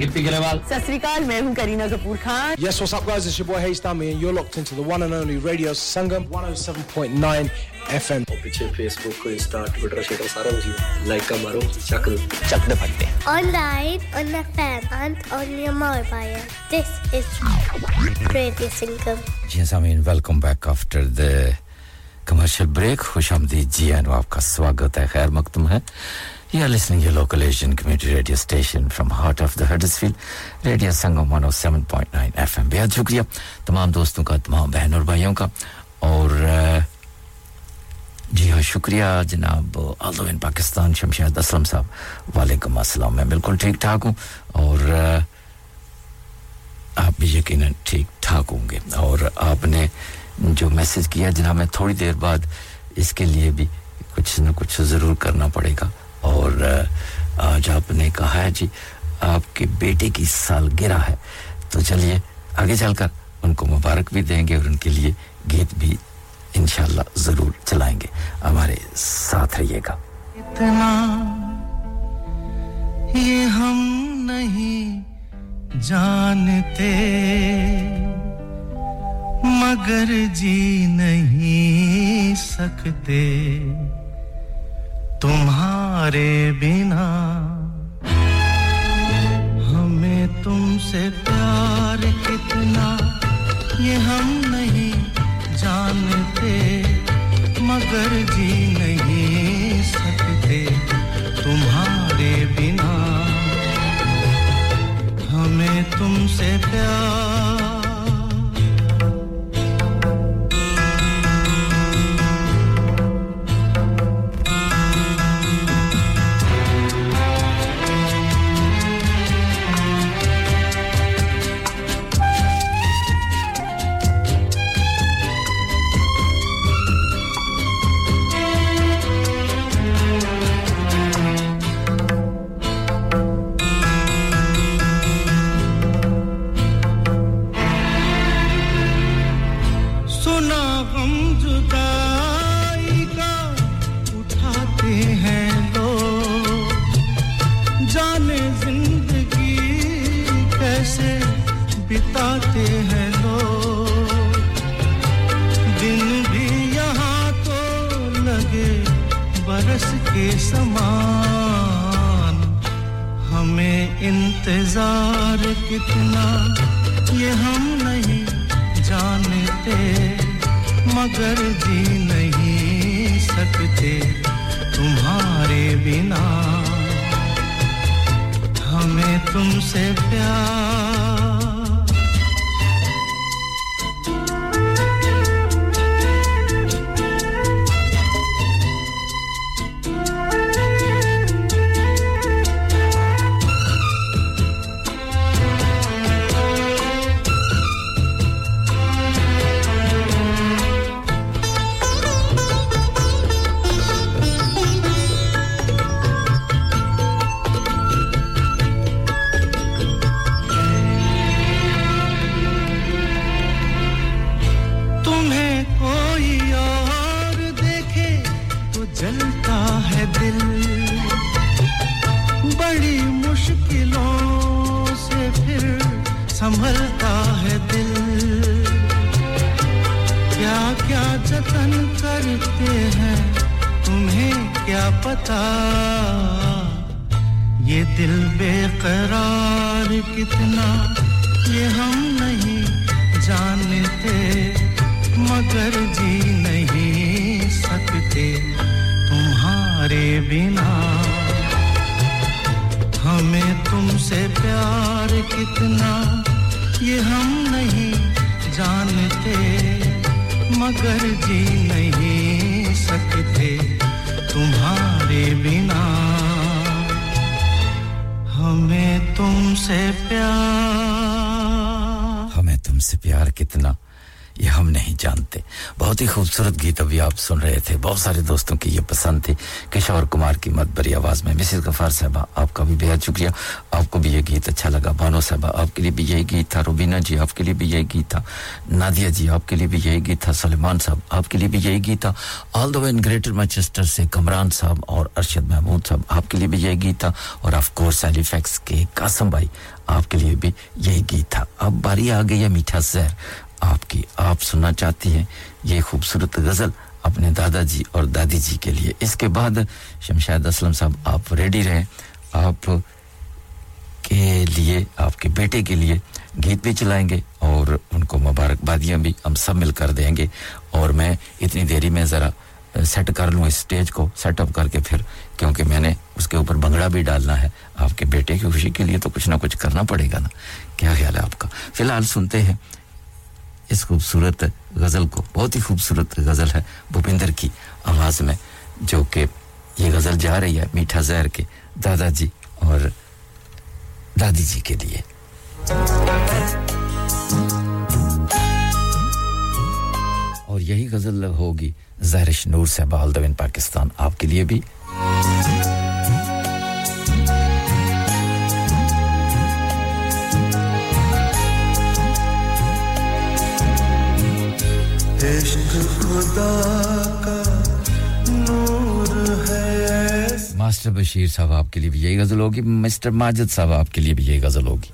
گرتی گریوال سات سری اکال میں ہوں Kareena Kapoor Khan. Yes, what's up guys? It's your boy Hayes Dami and you're locked into the one and only radio Sangam 107.9 FM. پیچھے Facebook Insta Twitter شیٹر سارا کچھ like کا مارو چک دو چک دے پھٹتے Online, on the fan and on your mobile. This is Radio Sangam. جی ہاں سامین welcome back after the commercial break خوش آمدید۔ جی ہاں آپ کا سواگت ہے۔ خیر مقدم ہے۔ You are listening to your local Asian community radio station from heart of the Huddersfield, Radio Sangam 107.9 FM. بہت شکریہ تمام دوستوں کا تمام بہن اور بھائیوں کا اور جی ہاں شکریہ جناب آلو ان پاکستان شمشاد اسلم صاحب وعلیکم السلام میں بالکل ٹھیک ٹھاک ہوں اور آپ بھی یقیناً ٹھیک ٹھاک ہوں گے اور آپ نے جو میسج کیا جناب میں تھوڑی دیر بعد اس کے لیے بھی کچھ نہ کچھ ضرور کرنا پڑے گا اور آج آپ نے کہا ہے جی آپ کے بیٹے کی سالگرہ ہے۔ تو چلیے، آگے چل کر ان کو مبارک بھی دیں گے اور ان کے لیے گیت بھی انشاءاللہ ضرور چلائیں گے۔ ہمارے ساتھ رہیے گا۔ اتنا یہ ہم نہیں جانتے، مگر جی نہیں سکتے۔ تمہارے بنا ہمیں تم سے پیار کتنا یہ ہم نہیں جانتے، مگر جی نہیں سکتے تمہارے بنا ہمیں تم سے پیار سارے دوستوں کی یہ پسند تھی. کشور کمار کی مت بری آواز میں مسز غفار صاحبہ، آپ کا بھی بہت شکریہ. آپ کو بھی یہ گیت اچھا لگا. بانو صاحبہ، آپ کے لیے بھی یہی گیت تھا. روبینہ جی آپ کے لیے بھی یہی گیت تھا. نادیہ جی آپ کے لیے بھی یہی گیت تھا. سلیمان صاحب، آپ کے لیے بھی یہی گیت تھا. آل دا وے ان گریٹر مانچسٹر سے کمران صاحب اور ارشد محمود صاحب، آپ کے لیے بھی یہی گیت تھا. اور آف کورس ایلی فیکس کے قاسم بھائی، آپ کے لیے بھی یہی گیت تھا. اب باری آ گئی ہے میٹھا زہر. آپ کی آپ سننا چاہتی ہیں یہ خوبصورت غزل اپنے دادا جی اور دادی جی کے لیے۔ اس کے بعد شمشاد اسلم صاحب، آپ ریڈی رہیں۔ آپ کے لیے، آپ کے بیٹے کے لیے گیت بھی چلائیں گے اور ان کو مبارکبادیاں بھی ہم سب مل کر دیں گے۔ اور میں اتنی دیری میں ذرا سیٹ کر لوں اسٹیج کو سیٹ اپ کر کے پھر، کیونکہ میں نے اس کے اوپر بنگڑا بھی ڈالنا ہے۔ آپ کے بیٹے کی خوشی کے لیے تو کچھ نہ کچھ کرنا پڑے گا نا۔ کیا خیال ہے آپ کا؟ فی الحال سنتے ہیں۔ اس خوبصورت غزل کو، بہت ہی خوبصورت غزل ہے بھوپندر کی آواز میں، جو کہ یہ غزل جا رہی ہے میٹھا زہر کے دادا جی اور دادی جی کے لیے۔ اور یہی غزل ہوگی زہرش نور سے بہالدوین پاکستان، آپ کے لیے بھی۔ ماسٹر بشیر صاحب آپ کے لیے بھی یہی غزل ہوگی مسٹر ماجد صاحب آپ کے لیے بھی یہی غزل ہوگی۔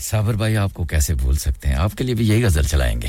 صابر بھائی آپ کو کیسے بھول سکتے ہیں؟ آپ کے لیے بھی یہی غزل چلائیں گے۔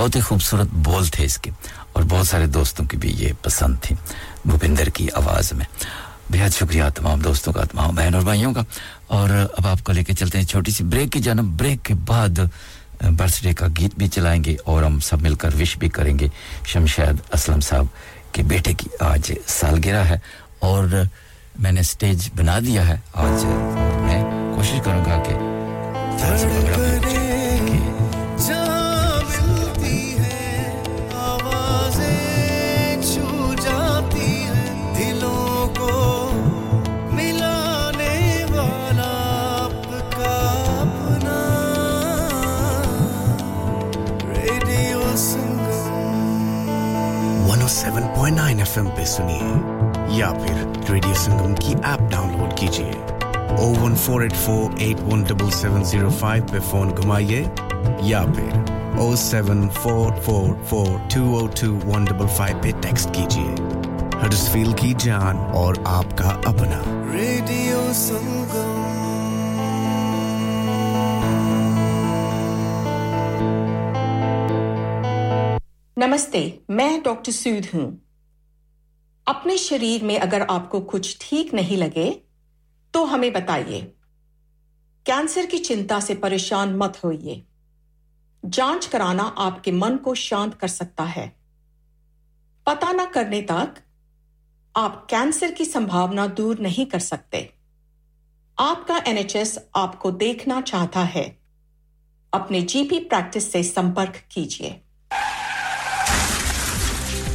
بہت ہی خوبصورت بول تھے اس کے اور بہت سارے دوستوں کی بھی یہ پسند تھی بھوپندر کی آواز میں۔ بہت شکریہ تمام دوستوں کا تمام بہن اور بھائیوں کا۔ اور اب آپ کو لے کے چلتے ہیں چھوٹی سی بریک کی جانب۔ بریک کے بعد برتھ ڈے کا گیت بھی چلائیں گے اور ہم سب مل کر وش بھی کریں گے شمشید اسلم صاحب کے بیٹے کی۔ آج سالگرہ ہے اور میں نے اسٹیج بنا دیا ہے۔ آج میں کوشش کروں گا کہ ایف ایم پہ سنیے یا پھر ریڈیو سنگم کی ایپ ڈاؤن لوڈ کیجیے او one four eight four eight one double seven zero five پہ فون گھمائیے یا پھر او seven four four four two oh two one double five پہ ٹیکسٹ کیجیے ہرسفیل کی جان اور آپ کا اپنا ریڈیو سنگم نمستے میں ڈاکٹر سود ہوں اپنے شریر میں اگر آپ کو کچھ ٹھیک نہیں لگے، تو ہمیں بتائیے، کینسر کی چنتا سے پریشان مت ہوئیے۔ جانچ کرانا آپ کے من کو شانت کر سکتا ہے۔ پتا نہ کرنے تک آپ کینسر کی سمبھاونا دور نہیں کر سکتے۔ آپ کا این ایچ ایس آپ کو دیکھنا چاہتا ہے۔ اپنے جی پی پریکٹس سے سمپرک کیجیے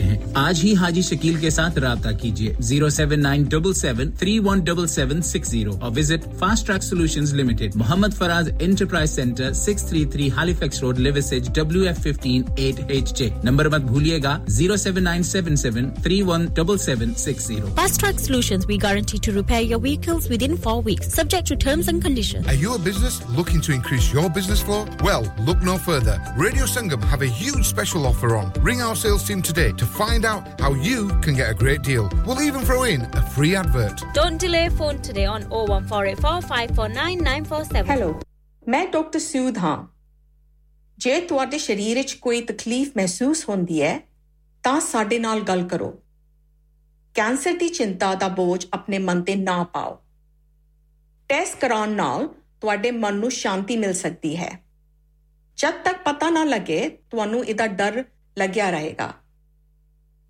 ہیں۔ سکتے ہیں۔ آج ہی حاجی شکیل کے ساتھ رابطہ کیجیے۔ Zero seven nine double seven three one double seven six zero اور visit fast track solution limited. Muhammad Faraz enterprise centre six three three Halifax Road Liversedge W F fifteen eight H J. Number مت بھولیے گا۔ Zero seven nine seven seven three one double seven six zero. Fast track solution we guarantee to repair your vehicles within four weeks subject to terms and condition Are you a business looking to increase your business flow? Well, look no further. Radio Sangam have a huge special offer on. Ring our sales team today to find out how you can get a great deal. We'll even throw in a free advert. Don't delay phone today on 01484549947. Hello ਮੈਂ doctor Sood ਹਾਂ ਜੇ ਤੁਹਾਡੇ ਸਰੀਰ ਵਿੱਚ ਕੋਈ ਤਕਲੀਫ ਮਹਿਸੂਸ ਹੁੰਦੀ ਹੈ ਤਾਂ ਸਾਡੇ ਨਾਲ ਗੱਲ ਕਰੋ ਕੈਂਸਰ ਦੀ ਚਿੰਤਾ ਦਾ ਬੋਝ ਆਪਣੇ ਮਨ ਤੇ ਨਾ ਪਾਓ ਟੈਸਟ ਕਰਾਉਣ ਨਾਲ ਤੁਹਾਡੇ ਮਨ ਨੂੰ ਸ਼ਾਂਤੀ ਮਿਲ ਸਕਦੀ ਹੈ ਜਦ ਤੱਕ ਪਤਾ ਨਾ ਲੱਗੇ ਤੁਹਾਨੂੰ ਇਹਦਾ ਡਰ ਲੱਗਿਆ ਰਹੇਗਾ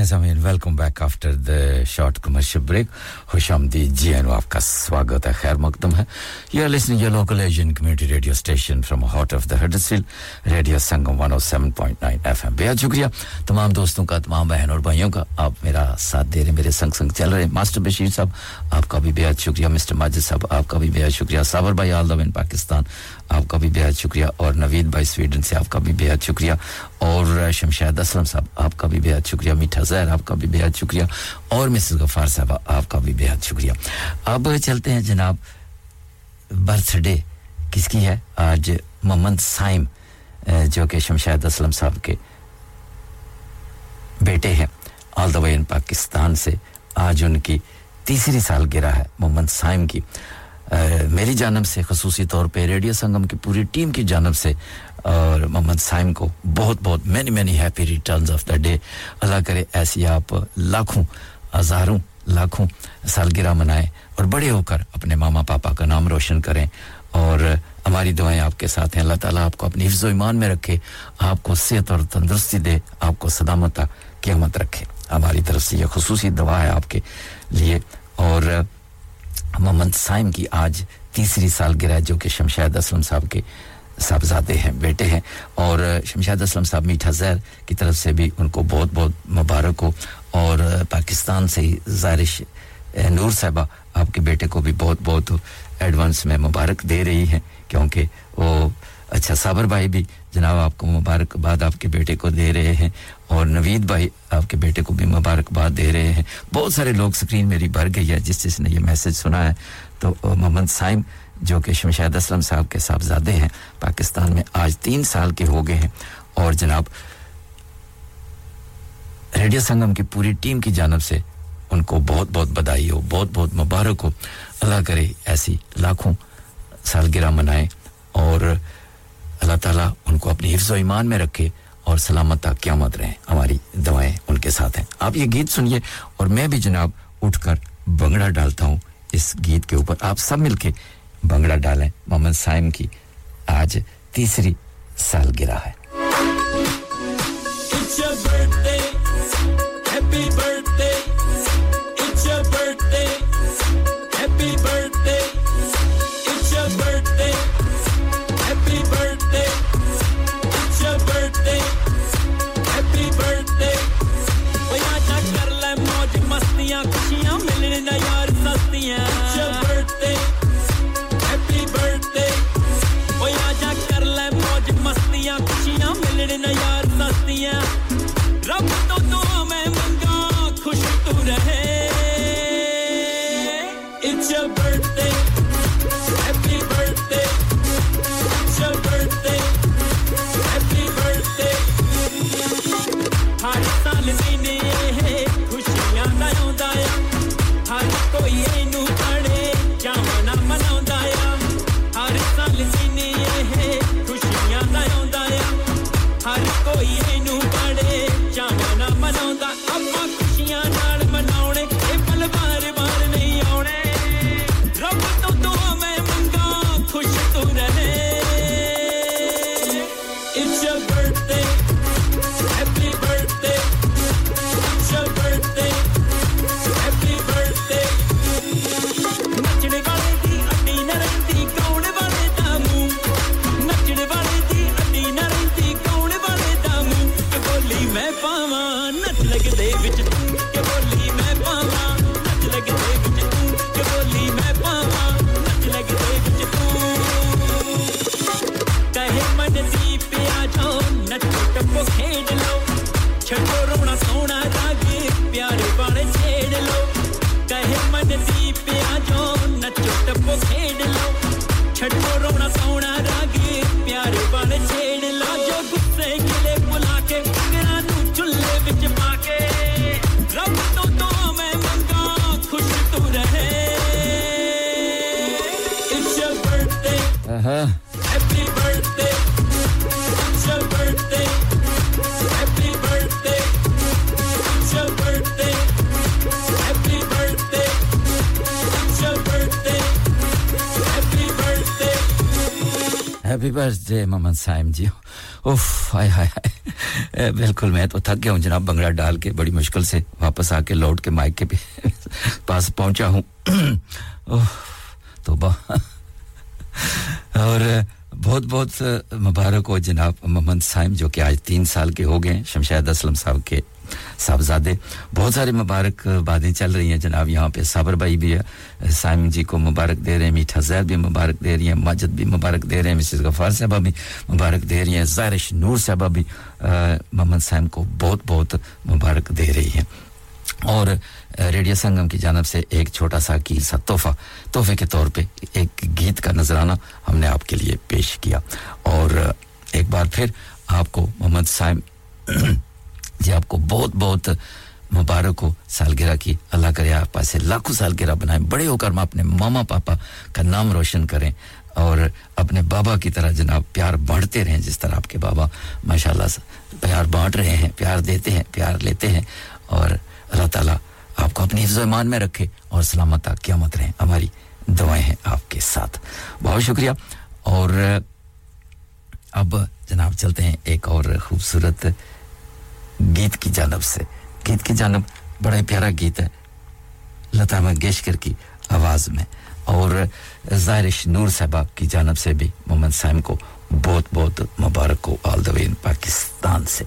ہیں سامعین welcome back after the short commercial break خوش آمدید. جی این آپ کا سواگت ہے، خیر مقدم ہے. یہ آر یہ local Asian community radio station from heart of the Huddersfield radio Sangam 107.9 F M بہت شکریہ تمام دوستوں کا، تمام بہن اور بھائیوں کا، آپ میرا ساتھ دے رہے میرے سنگ سنگ چل رہے ہیں. ماسٹر بشیر صاحب، آپ کا بھی بہت شکریہ. مسٹر ماجد صاحب، آپ کا بھی بہت شکریہ. صابر بھائی آل ان پاکستان آپ کا بھی بہت شکریہ اور نوید بھائی سویڈن سے آپ کا بھی بہت شکریہ اور شمشید اسلم صاحب، آپ کا بھی بہت شکریہ، میٹھا زہر، آپ کا بھی بہت شکریہ اور مسز غفار صاحب، آپ کا بھی بہت شکریہ۔ اب چلتے ہیں جناب برتھ ڈے کس کی ہے؟ آج محمد سائم جو کہ شمشید اسلم صاحب کے بیٹے ہیں۔ آل دا وے ان پاکستان سے آج ان کی تیسری سال گرا ہے محمد سائم کی۔ میری جانب سے خصوصی طور پہ ریڈیو سنگم کی پوری ٹیم کی جانب سے، اور محمد سائم کو بہت بہت many many happy returns of the day اللہ کرے ایسی آپ لاکھوں، ہزاروں لاکھوں سالگرہ منائیں اور بڑے ہو کر اپنے ماما پاپا کا نام روشن کریں۔ اور ہماری دعائیں آپ کے ساتھ ہیں۔ اللہ تعالیٰ آپ کو اپنی حفظ و ایمان میں رکھے، آپ کو صحت اور تندرستی دے، آپ کو سلامت قیامت رکھے۔ ہماری طرف سے یہ خصوصی دعا ہے آپ کے لیے۔ اور محمد سائم کی آج تیسری سالگرہ جو کہ شمشید اسلم صاحب کے صاحبزادے ہیں، بیٹے ہیں۔ اور شمشید اسلم صاحب میٹھا زہر کی طرف سے بھی ان کو بہت بہت مبارک ہو۔ اور پاکستان سے ہی زارش نور صاحبہ، آپ کے بیٹے کو بھی بہت بہت ایڈوانس میں مبارک دے رہی ہیں، کیونکہ وہ اچھا صابر بھائی بھی جناب، آپ کو مبارکباد آپ کے بیٹے کو دے رہے ہیں اور نوید بھائی آپ کے بیٹے کو بھی مبارکباد دے رہے ہیں۔ بہت سارے لوگ سکرین میری بھر گئی ہے، جس جس نے یہ میسج سنا ہے۔ تو محمد سائم، جو کہ شمشید اسلم صاحب کے صاحبزادے ہیں، پاکستان میں آج تین سال کے ہو گئے ہیں۔ اور جناب، ریڈیو سنگم کی پوری ٹیم کی جانب سے ان کو بہت بہت بدائی ہو، بہت بہت مبارک ہو۔ اللہ کرے ایسی لاکھوں سالگرہ منائیں اور اللہ تعالیٰ ان کو اپنے حفظ و ایمان میں رکھے اور سلامت کیا قیامت رہیں۔ ہماری دوائیں ان کے ساتھ ہیں۔ آپ یہ گیت سنیے اور میں بھی جناب اٹھ کر بنگڑا ڈالتا ہوں۔ اس گیت کے اوپر آپ سب مل کے بنگڑا ڈالیں۔ محمد سائم کی آج تیسری سالگرہ ہے۔ ہیپی برتھ ڈے محمد سائم جی اوف ہائے ہائے بالکل میں تو تھک گیا ہوں جناب بنگڑا ڈال کے بڑی مشکل سے واپس آ کے لوٹ کے مائک کے پاس پہنچا ہوں اوہ توبہ اور بہت بہت مبارک ہو جناب محمد سائم جو کہ آج تین سال کے ہو گئے شمشید اسلم صاحب کے صاحبزادے، بہت سارے مبارک بادیں چل رہی ہیں جناب، یہاں پہ صابر بھائی بھی ہے سائم جی کو مبارک دے رہے ہیں، میٹھا زہر بھی مبارک دے رہی ہیں، ماجد بھی مبارک دے رہے ہیں، مسز غفار صاحبہ بھی مبارک دے رہی ہیں زارش نور صاحبہ بھی محمد سائم کو بہت بہت مبارک دے رہی ہیں۔ اور ریڈیو سنگم کی جانب سے ایک چھوٹا سا کیل سا تحفہ، تحفے کے طور پہ ایک گیت کا نذرانہ ہم نے آپ کے لیے پیش کیا۔ اور ایک بار پھر آپ کو محمد سائم جی آپ کو بہت بہت مبارک ہو، سالگرہ کی اللہ کرے آپ پاس لاکھوں سالگرہ بنائیں۔ بڑے ہو کر اپنے ماما پاپا کا نام روشن کریں اور اپنے بابا کی طرح جناب پیار بانٹتے رہیں جس طرح آپ کے بابا ماشاءاللہ پیار بانٹ رہے ہیں، پیار دیتے ہیں، پیار لیتے ہیں اور اللہ تعالیٰ آپ کو اپنی حفظ و ایمان میں رکھے اور سلامت آ، قیامت رہیں۔ ہماری دعائیں ہیں آپ کے ساتھ۔ بہت شکریہ۔ اور اب جناب چلتے ہیں ایک اور خوبصورت گیت کی جانب سے۔ گیت کی جانب بڑا پیارا گیت ہے۔ لتا منگیشکر کی آواز میں۔ اور زائرش نور صاحبہ کی جانب سے بھی محمد سائم کو بہت بہت مبارک ہو آل دا وے ان پاکستان سے۔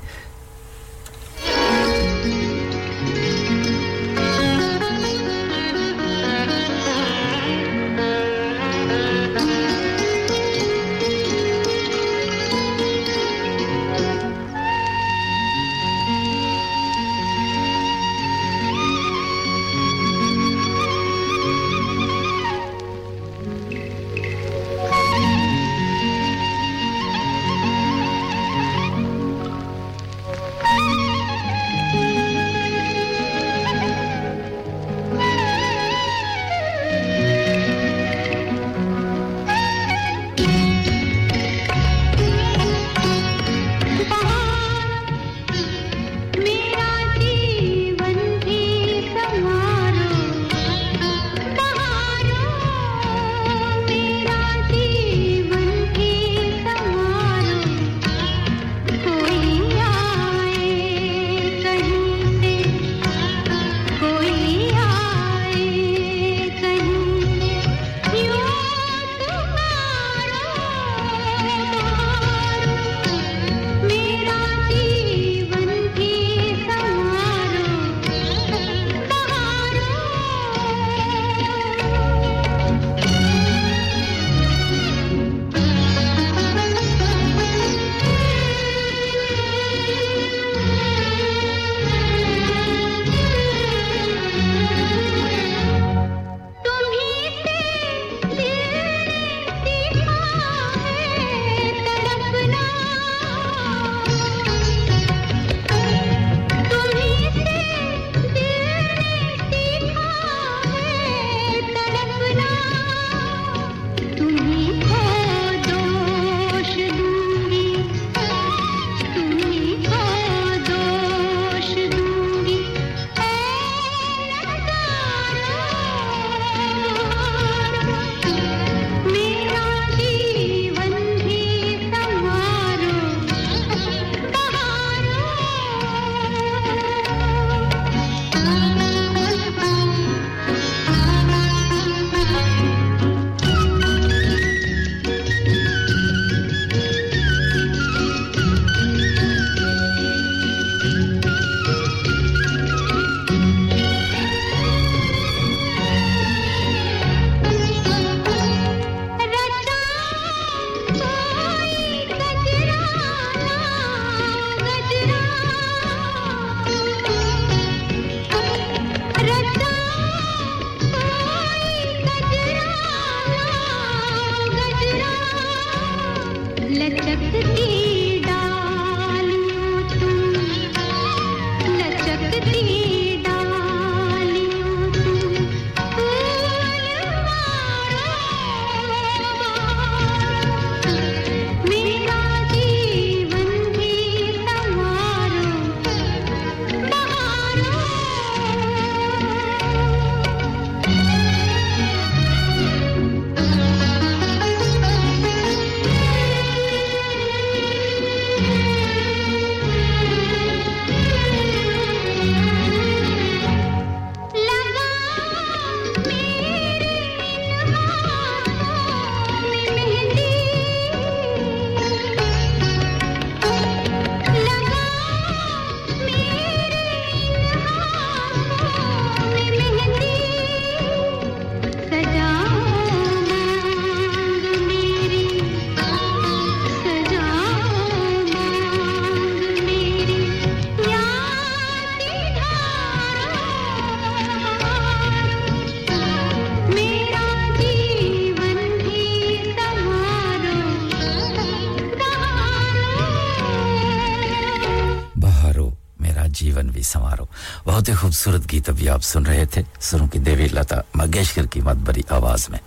گیت ابھی آپ سن رہے تھے۔ سروں کی دیوی لتا مگیشکر کی مت بری آواز میں۔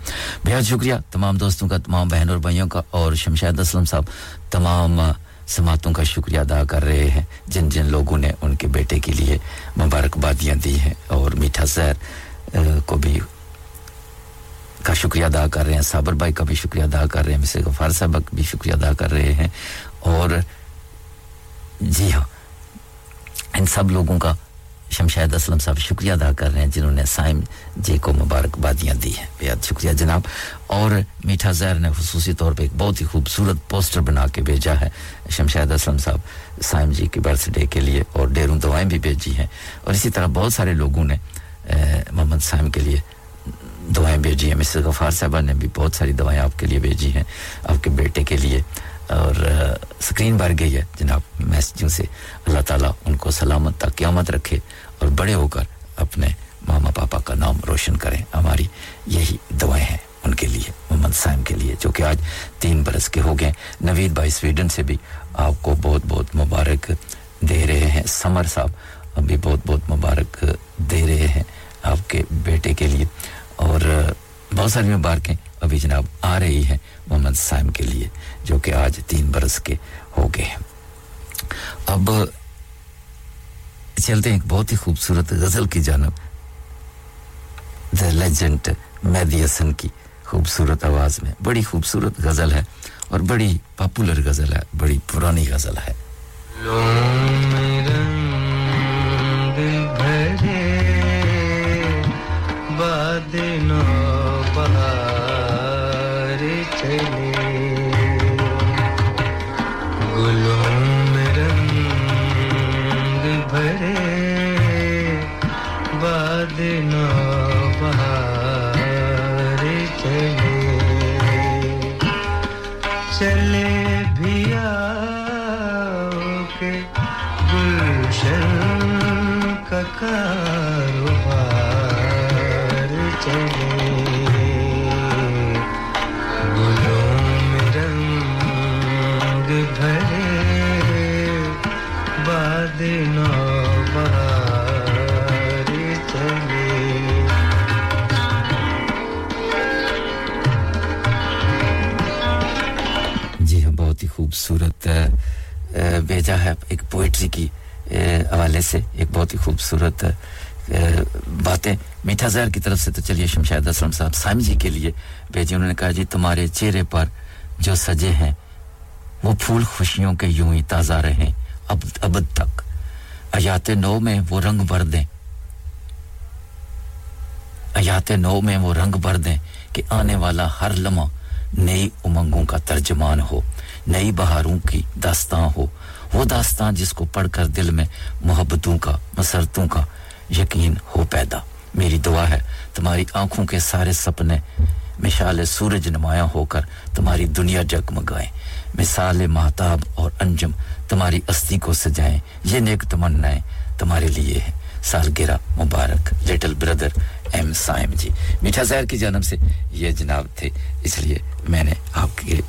بہت شکریہ تمام دوستوں کا، تمام بہن اور بھائیوں کا اور شمشاد اسلم صاحب، تمام سماعتوں کا شکریہ ادا کر رہے ہیں۔ جن جن لوگوں نے ان کے بیٹے کے لیے مبارکبادیاں دی ہیں اور میٹھا زہر کو بھی کا شکریہ ادا کر رہے ہیں۔ صابر بھائی کا بھی شکریہ ادا کر رہے ہیں۔ مسر غفار صاحب کا بھی شکریہ ادا کر رہے ہیں۔ اور جی ہاں ان سب لوگوں کا شمشید اسلم صاحب شکریہ ادا کر رہے ہیں جنہوں نے سائم جے کو مبارکبادیاں دی ہیں۔ بہت شکریہ جناب۔ اور میٹھا زہر نے خصوصی طور پہ ایک بہت ہی خوبصورت پوسٹر بنا کے بھیجا ہے شمشید اسلم صاحب سائم جی کی برتھ ڈے کے لیے اور ڈیروں دوائیں بھی بھیجی ہیں۔ اور اسی طرح بہت سارے لوگوں نے محمد سائم کے لیے دوائیں بھیجی ہیں۔ مسز غفار صاحبہ نے بھی بہت ساری دوائیں آپ کے لیے بھیجی ہیں، آپ کے بیٹے کے لیے۔ اور سکرین بھر گئی ہے۔ جناب میسجوں سے اللہ تعالیٰ ان کو سلامت تک قیامت رکھے اور بڑے ہو کر اپنے ماما پاپا کا نام روشن کریں۔ ہماری یہی دعائیں ہیں ان کے لیے، محمد سائم کے لیے، جو کہ آج تین برس کے ہو گئے نوید بھائی، سویڈن سے بھی آپ کو بہت بہت مبارک دے رہے ہیں۔ سمر صاحب، ابھی بہت بہت مبارک دے رہے ہیں آپ کے بیٹے کے لیے۔ اور بہت ساری مبارکیں ابھی جناب آ رہی ہیں محمد سائم کے لیے، جو کہ آج تین برس کے ہو گئے ہیں۔ اب چلتے ہیں ایک بہت ہی خوبصورت غزل کی جانب۔ دا لیجنڈ مہدی حسن کی خوبصورت آواز میں۔ بڑی خوبصورت غزل ہے اور بڑی پاپولر غزل ہے، بڑی پرانی غزل ہے۔ بھرے کاروبار چلے۔ جی ہاں بہت ہی خوبصورت بیجا ہے ایک پوئٹری کی۔ حوالے سے ایک بہت ہی خوبصورت باتیں۔ میٹھا زہر کی طرف سے تو چلیے شمشاد اسلم صاحب سائم جی کے لیے بھیجی انہوں نے کہا جی تمہارے چہرے پر جو سجے ہیں، وہ پھول خوشیوں کے یوں ہی تازہ رہیں۔ اب، ابد تک۔ ایات نو میں وہ رنگ بھر دیں۔ ایات نو میں وہ رنگ بھر دیں کہ آنے والا ہر لمحہ نئی امنگوں کا ترجمان ہو، نئی بہاروں کی داستان ہو۔ وہ داستان جس کو پڑھ کر دل میں محبتوں کا، مسرتوں کا یقین ہو پیدا۔ میری دعا ہے، تمہاری آنکھوں کے سارے سپنے مشال سورج نمایاں ہو کر تمہاری دنیا جگمگائیں۔ مثال مہتاب اور انجم تمہاری استی کو سجائیں۔ یہ نیک تمنائیں تمہارے لیے ہے سالگرہ مبارک۔ Little brother M Saim ji. میٹھا زہر کی جانب سے یہ جناب تھے، اس لیے میں نے آپ کے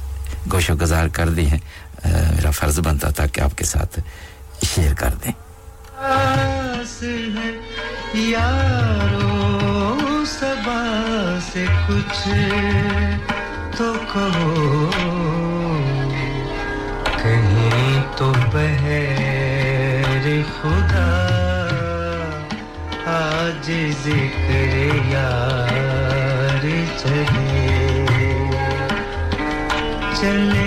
گوش و گزار کر دی ہیں۔ میرا فرض بنتا تھا کہ آپ کے ساتھ شیئر کر دیں۔ یارو، سبا سے کچھ تو کہو۔ کہیں تو بہر خدا، آج ذکر یار چلے۔ چلے۔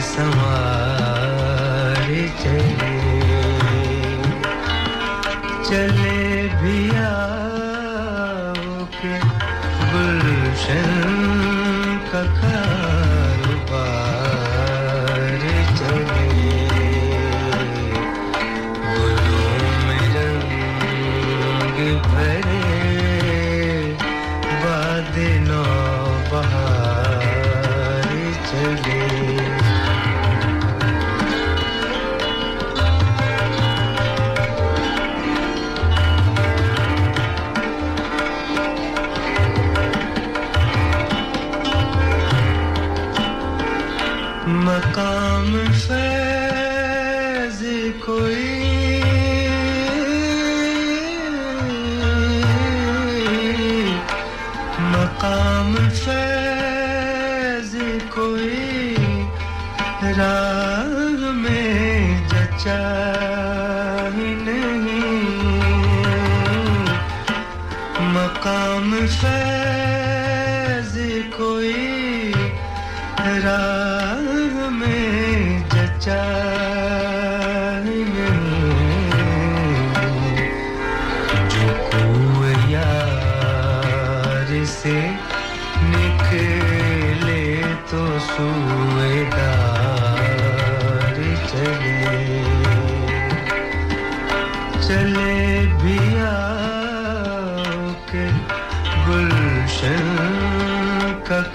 سوار چلے چلے بیا کے گلشن Gotcha.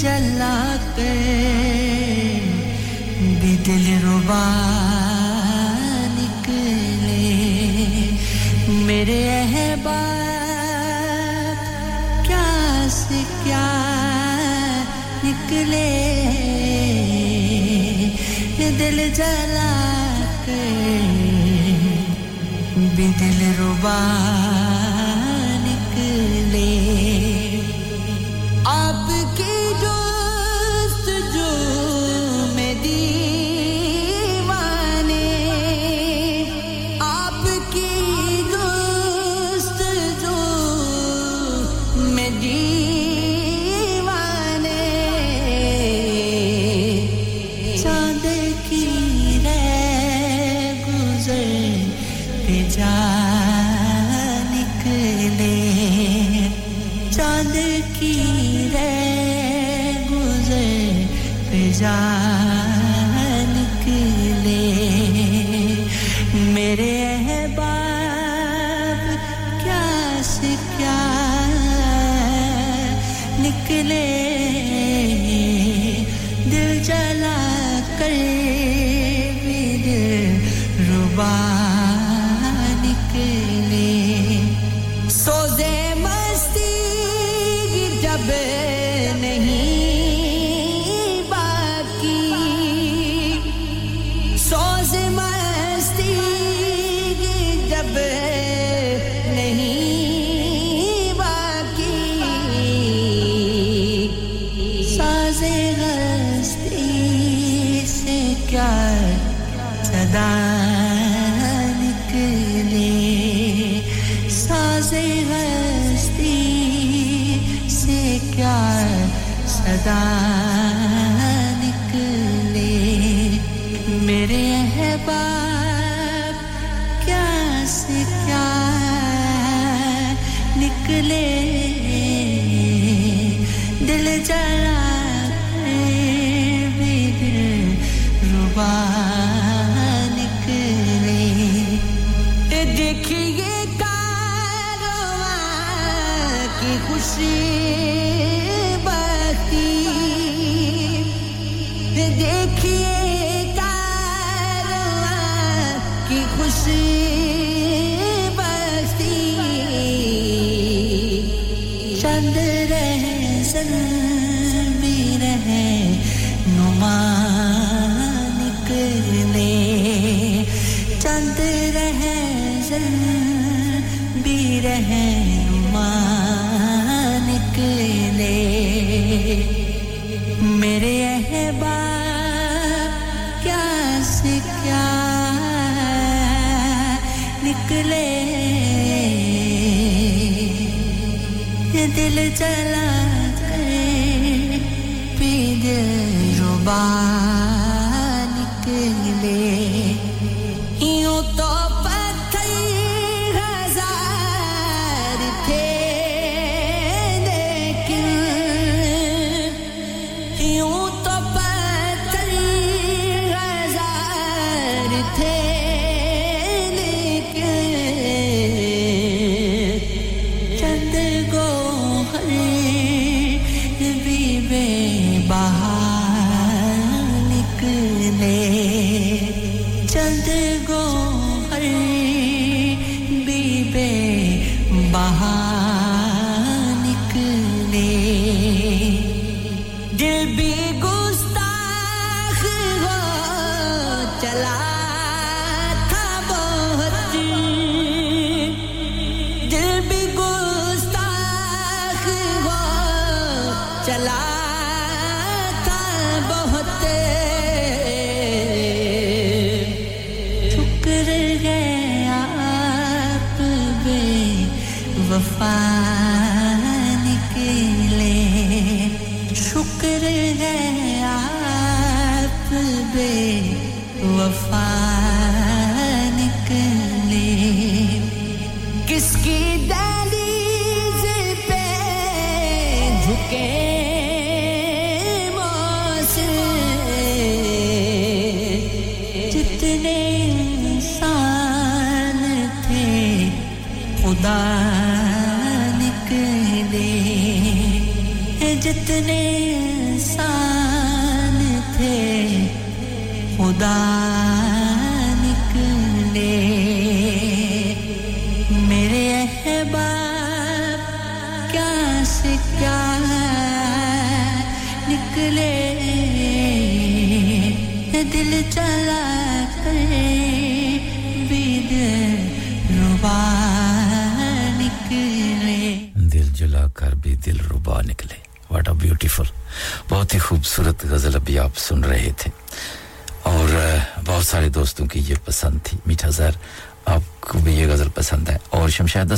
جلاتے بھی دل ربا نکلے۔ میرے احباب، کیا سے کیا نکلے؟ یہ دل جلا بھی دل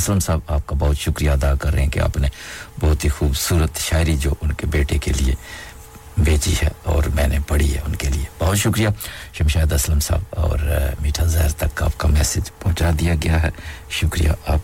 اسلم صاحب، آپ کا بہت شکریہ ادا کر رہے ہیں کہ آپ نے بہت ہی خوبصورت شاعری جو ان کے بیٹے کے لیے بیچی ہے اور میں نے پڑھی ہے ان کے لیے۔ بہت شکریہ شمشاد اسلم صاحب اور میٹھا زہر تک آپ کا میسج پہنچا دیا گیا ہے۔ شکریہ آپ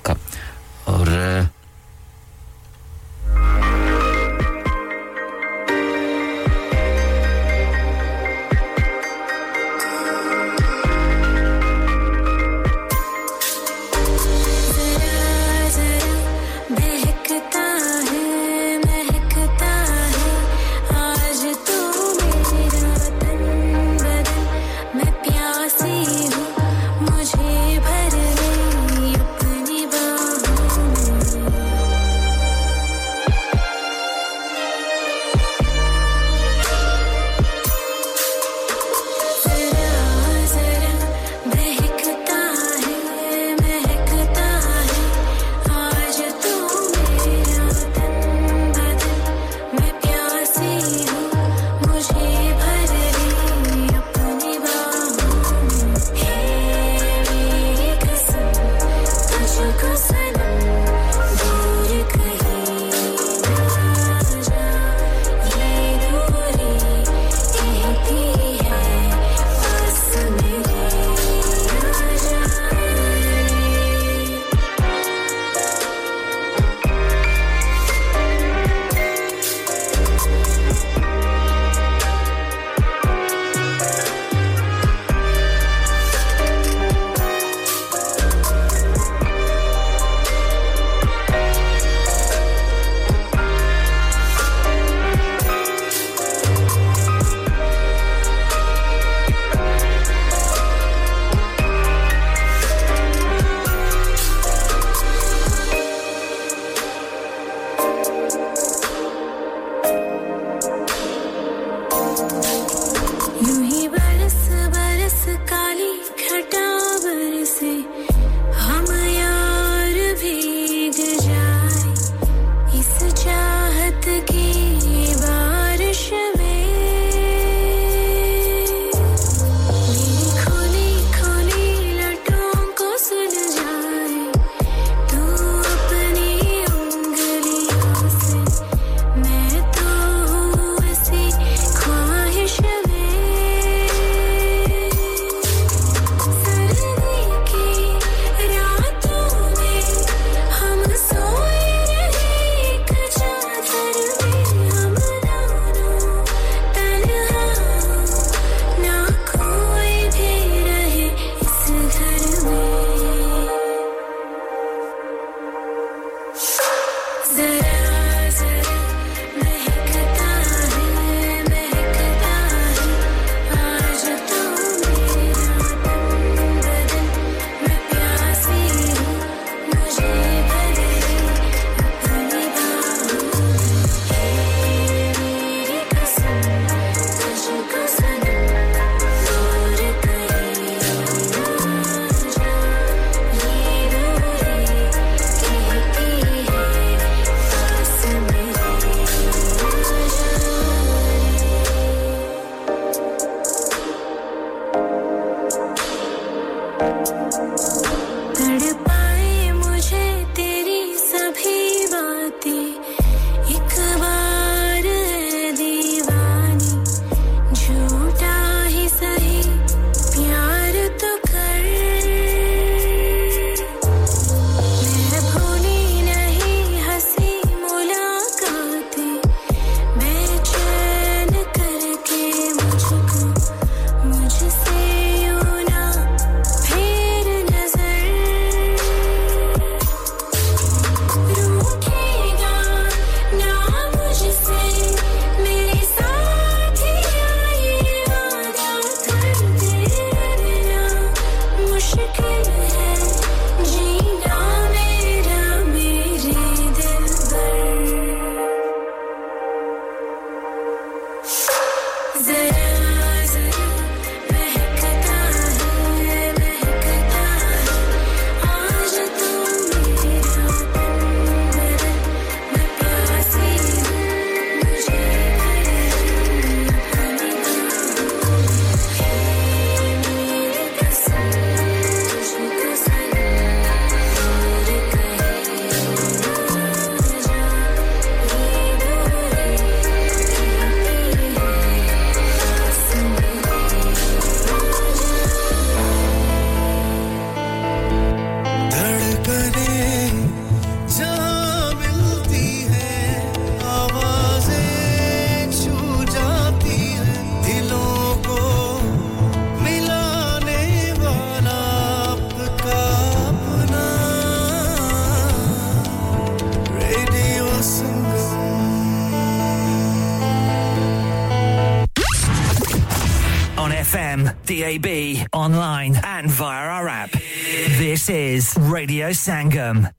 Sangam.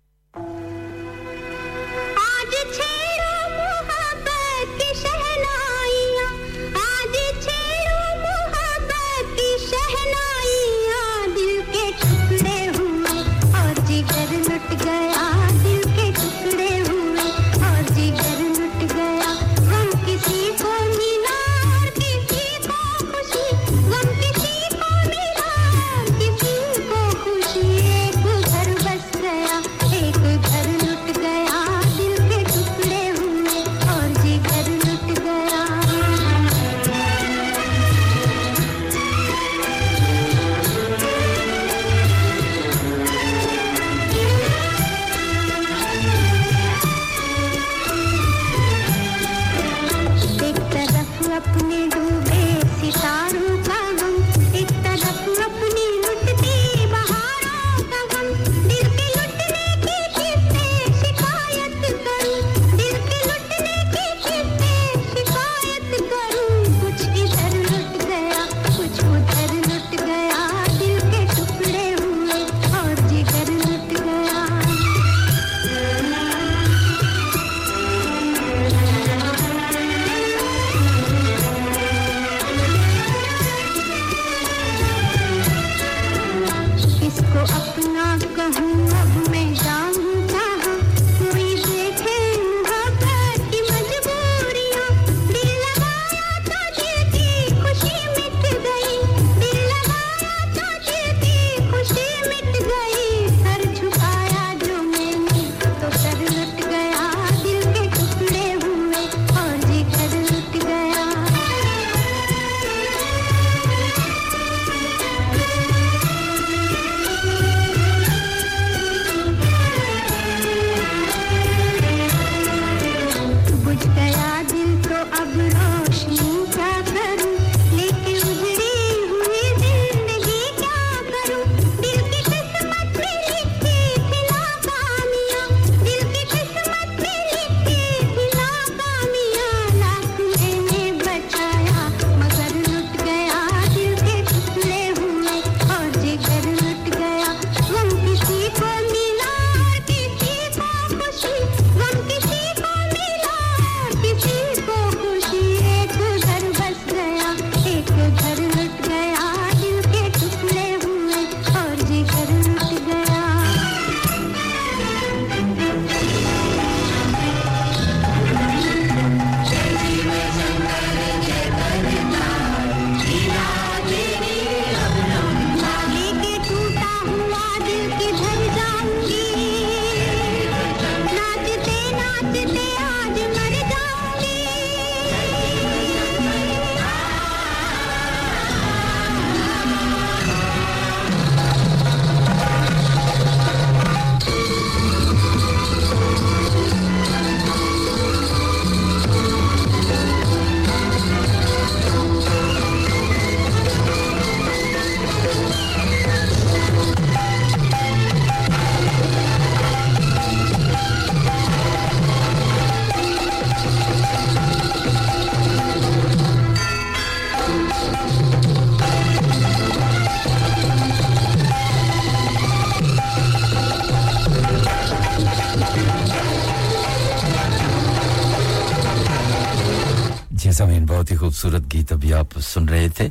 خوبصورت گیت ابھی آپ سن رہے تھے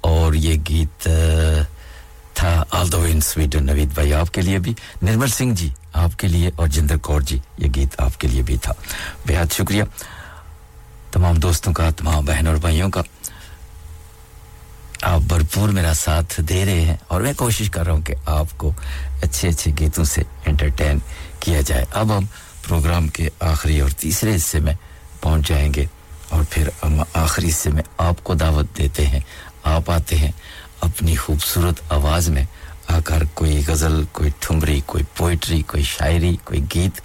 اور یہ گیت تھا آل دو ان سویڈن نوید بھائی آپ کے لیے بھی۔ نرمل سنگھ جی آپ کے لیے اور جندر کور جی یہ گیت آپ کے لیے بھی تھا۔ بہت شکریہ۔ تمام دوستوں کا، تمام بہن اور بھائیوں کا۔ آپ بھرپور میرا ساتھ دے رہے ہیں اور میں کوشش کر رہا ہوں کہ آپ کو اچھے اچھے گیتوں سے انٹرٹین کیا جائے۔ اب ہم پروگرام کے آخری اور تیسرے حصے میں پہنچ جائیں گے۔ پھر آخری سے میں آپ کو دعوت دیتے ہیں۔ آپ آتے ہیں اپنی خوبصورت آواز میں۔ آ کر کوئی غزل، کوئی ٹھمری کوئی پوئٹری، کوئی شاعری، کوئی گیت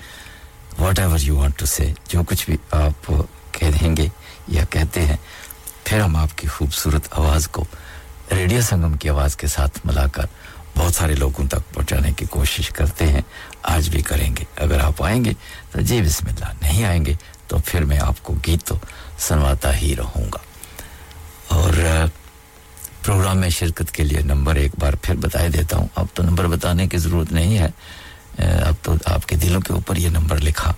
whatever you want to say جو کچھ بھی آپ کہہ دیں گے یا کہتے ہیں۔ پھر ہم آپ کی خوبصورت آواز کو ریڈیو سنگم کی آواز کے ساتھ ملا کر بہت سارے لوگوں تک پہنچانے کی کوشش کرتے ہیں۔ آج بھی کریں گے۔ اگر آپ آئیں گے تو جی بسم اللہ، نہیں آئیں گے تو پھر میں آپ کو گیت تو سنواتا ہی رہوں گا۔ اور پروگرام میں شرکت کے لیے نمبر ایک بار پھر بتائے دیتا ہوں۔ اب تو نمبر بتانے کی ضرورت نہیں ہے۔ اب تو آپ کے دلوں کے اوپر یہ نمبر لکھا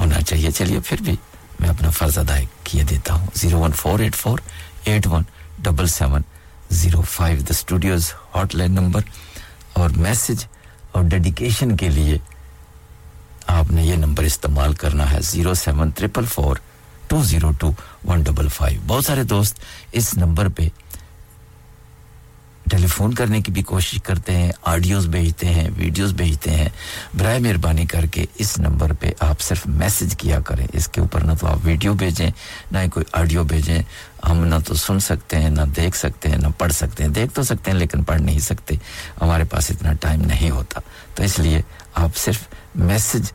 ہونا چاہیے۔ چلیے، پھر بھی میں اپنا فرض ادا کیے دیتا ہوں۔ Zero one four eight four eight one double seven zero five the studios hotline number. اور میسج اور ڈیڈیکیشن کے لیے آپ نے یہ نمبر استعمال کرنا ہے۔ Zero seven triple four two zero two one double five بہت سارے دوست اس نمبر پہ ٹیلی فون کرنے کی بھی کوشش کرتے ہیں، آڈیوز بھیجتے ہیں، ویڈیوز بھیجتے ہیں۔ برائے مہربانی کر کے اس نمبر پہ آپ صرف میسج کیا کریں۔ اس کے اوپر نہ تو آپ ویڈیو بھیجیں، نہ ہی کوئی آڈیو بھیجیں۔ ہم نہ تو سن سکتے ہیں، نہ دیکھ سکتے ہیں، نہ پڑھ سکتے ہیں۔ دیکھ تو سکتے ہیں لیکن پڑھ نہیں سکتے۔ ہمارے پاس اتنا ٹائم نہیں ہوتا۔ تو اس لیے آپ صرف میسج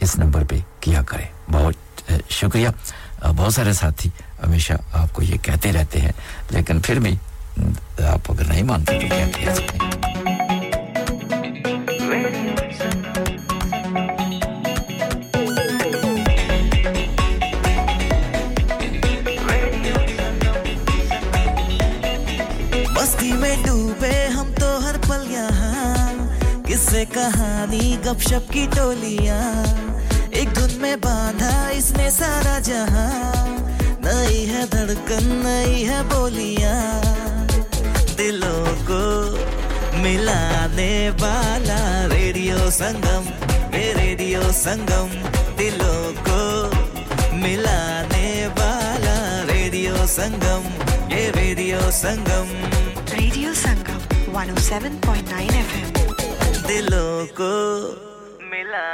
اس نمبر پہ کیا کریں۔ بہت شکریہ۔ بہت سارے ساتھی ہمیشہ آپ کو یہ کہتے رہتے ہیں، لیکن پھر بھی آپ اگر نہیں مانتے تو کیا کہہ سکتے کہانی گپ شپ کی ٹولیاں؟ دھن میں باندھا اس نے سارا جہاں۔ نئی ہے دھڑکن نئی ہے بولیاں۔ دلوں کو ملانے والا ریڈیو سنگم اے ریڈیو سنگم۔ دلوں کو ملانے والا ریڈیو سنگم یہ radio Sangam. Radio Sangam 107.9 F دلوں کو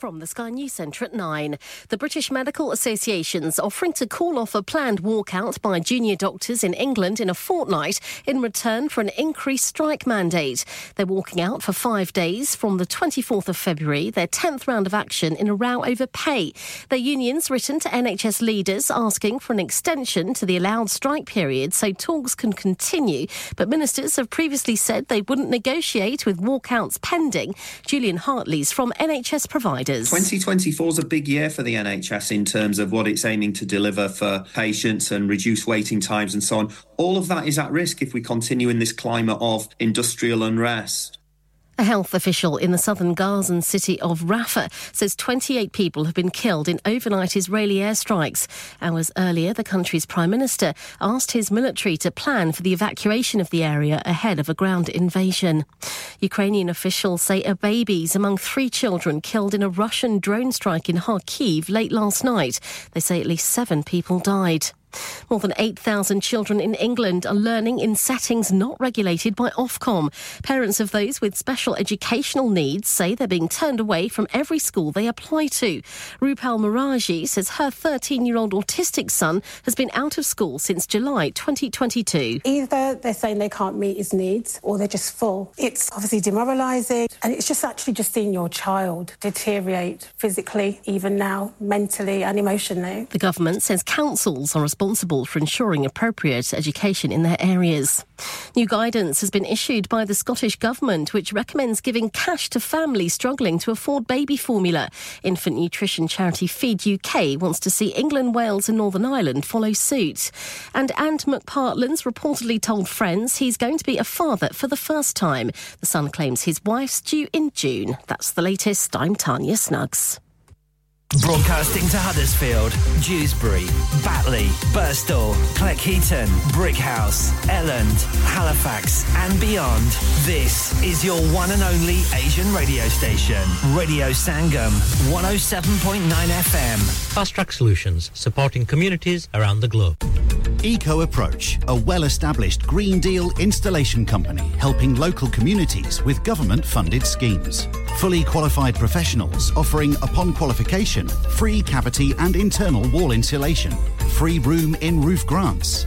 From the Sky News Centre at 9. The British Medical Association's offering to call off a planned walkout by junior doctors in England in a fortnight in return for an increased strike mandate. They're walking out for five days from the 24th of February, their 10th round of action in a row over pay. Their union's written to NHS leaders asking for an extension to the allowed strike period so talks can continue, but ministers have previously said they wouldn't negotiate with walkouts pending. Julian Hartley's from NHS providers. 2024 is a big year for the NHS in terms of what it's aiming to deliver for patients and reduce waiting times and so on. All of that is at risk if we continue in this climate of industrial unrest. A health official in the southern Gazan city of Rafah says 28 people have been killed in overnight Israeli airstrikes. Hours earlier, the country's prime minister asked his military to plan for the evacuation of the area ahead of a ground invasion. Ukrainian officials say a baby is among three children killed in a Russian drone strike in Kharkiv late last night. They say at least seven people died. More than 8,000 children in England are learning in settings not regulated by Ofcom. Parents of those with special educational needs say they're being turned away from every school they apply to. Rupal Miraji says her 13 year old autistic son has been out of school since July 2022. Either they're saying they can't meet his needs or they're just full. It's obviously demoralising and it's just actually just seeing your child deteriorate physically, even now, mentally and emotionally. The government says councils are responsible responsible for ensuring appropriate education in their areas. New guidance has been issued by the Scottish Government, which recommends giving cash to families struggling to afford baby formula. Infant nutrition charity Feed UK wants to see England, Wales, and Northern Ireland follow suit. And Ant McPartland's reportedly told friends he's going to be a father for the first time. The son claims his wife's due in June. That's the latest. I'm Tanya Snuggs. Broadcasting to Huddersfield, Dewsbury, Batley, Birstall, Cleckheaton, Brickhouse, Elland, Halifax, and beyond. This is your one and only Asian radio station, Radio Sangam, 107.9 FM. Fast Track Solutions, supporting communities around the globe. Eco Approach, a well established Green Deal installation company helping local communities with government funded schemes. Fully qualified professionals offering, upon qualification, free cavity and internal wall insulation, free room in roof grants,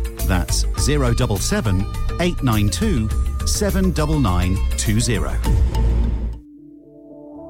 That's 077 892 79920.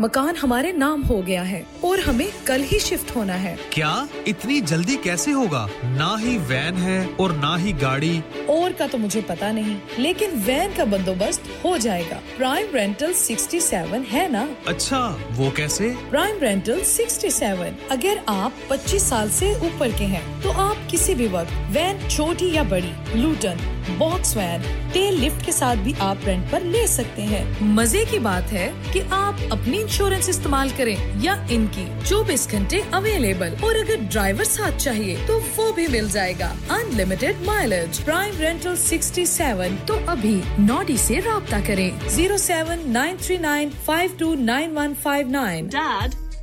مکان ہمارے نام ہو گیا ہے اور ہمیں کل ہی shift ہونا ہے۔ کیا اتنی جلدی کیسے ہوگا؟ نہ ہی وین ہے اور نہ ہی گاڑی۔ اور کا تو مجھے پتا نہیں لیکن وین کا بندوبست ہو جائے گا۔ پرائم رینٹل سکسٹی سیون ہے نا؟ اچھا وہ کیسے؟ پرائم رینٹل سکسٹی سیون اگر آپ پچیس سال سے اوپر کے ہیں تو آپ کسی بھی وقت وین چھوٹی یا بڑی Luton box van tail lift کے ساتھ بھی آپ رینٹ پر لے سکتے ہیں۔ مزے کی بات ہے کہ آپ اپنی انشورنس استعمال کریں یا ان کی چوبیس گھنٹے اویلیبل اور اگر ڈرائیور ساتھ چاہیے تو وہ بھی مل جائے گا unlimited mileage prime rental sixty seven تو ابھی نوڈی سے رابطہ کریں zero seven nine three nine five two nine one five nine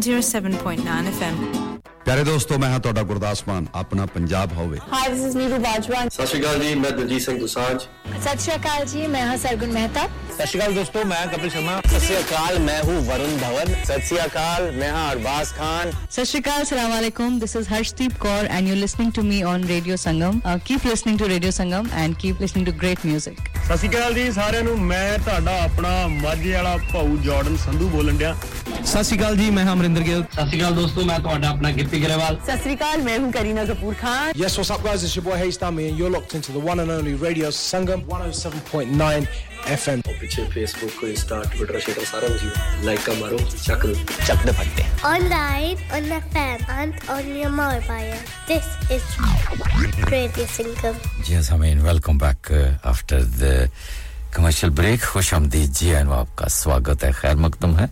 107.9 FM. پیارو میں اپنا ہوا جی سارے اپنا Deepthi Grewal. Sat Sri Akal, main hu Kareena Kapoor Khan. Yes, what's up guys? It's your boy Hayes Dami and you're locked into the one and only Radio Sangam 107.9 FM. پیچھے Facebook Insta Twitter شیٹر سارا کچھ like کا مارو چک چک دے پتے online on F M and on your mobile this is radio Sangam جی سامعین welcome back after the commercial break خوش آمدید جی اینو آپ کا سواگت ہے خیر مقدم ہے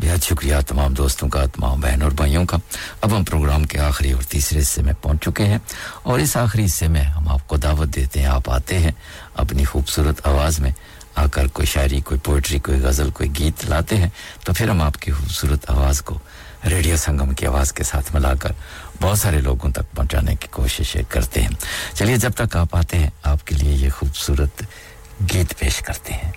بےحد شکریہ تمام دوستوں کا، تمام بہن اور بھائیوں کا۔ اب ہم پروگرام کے آخری اور تیسرے حصے میں پہنچ چکے ہیں اور اس آخری حصے میں ہم آپ کو دعوت دیتے ہیں، آپ آتے ہیں اپنی خوبصورت آواز میں آ کر کوئی شاعری، کوئی پوئٹری کوئی غزل، کوئی گیت لاتے ہیں تو پھر ہم آپ کی خوبصورت آواز کو ریڈیو سنگم کی آواز کے ساتھ ملا کر بہت سارے لوگوں تک پہنچانے کی کوششیں کرتے ہیں۔ چلیے، جب تک آپ آتے ہیں، آپ کے لیے یہ خوبصورت گیت پیش کرتے ہیں۔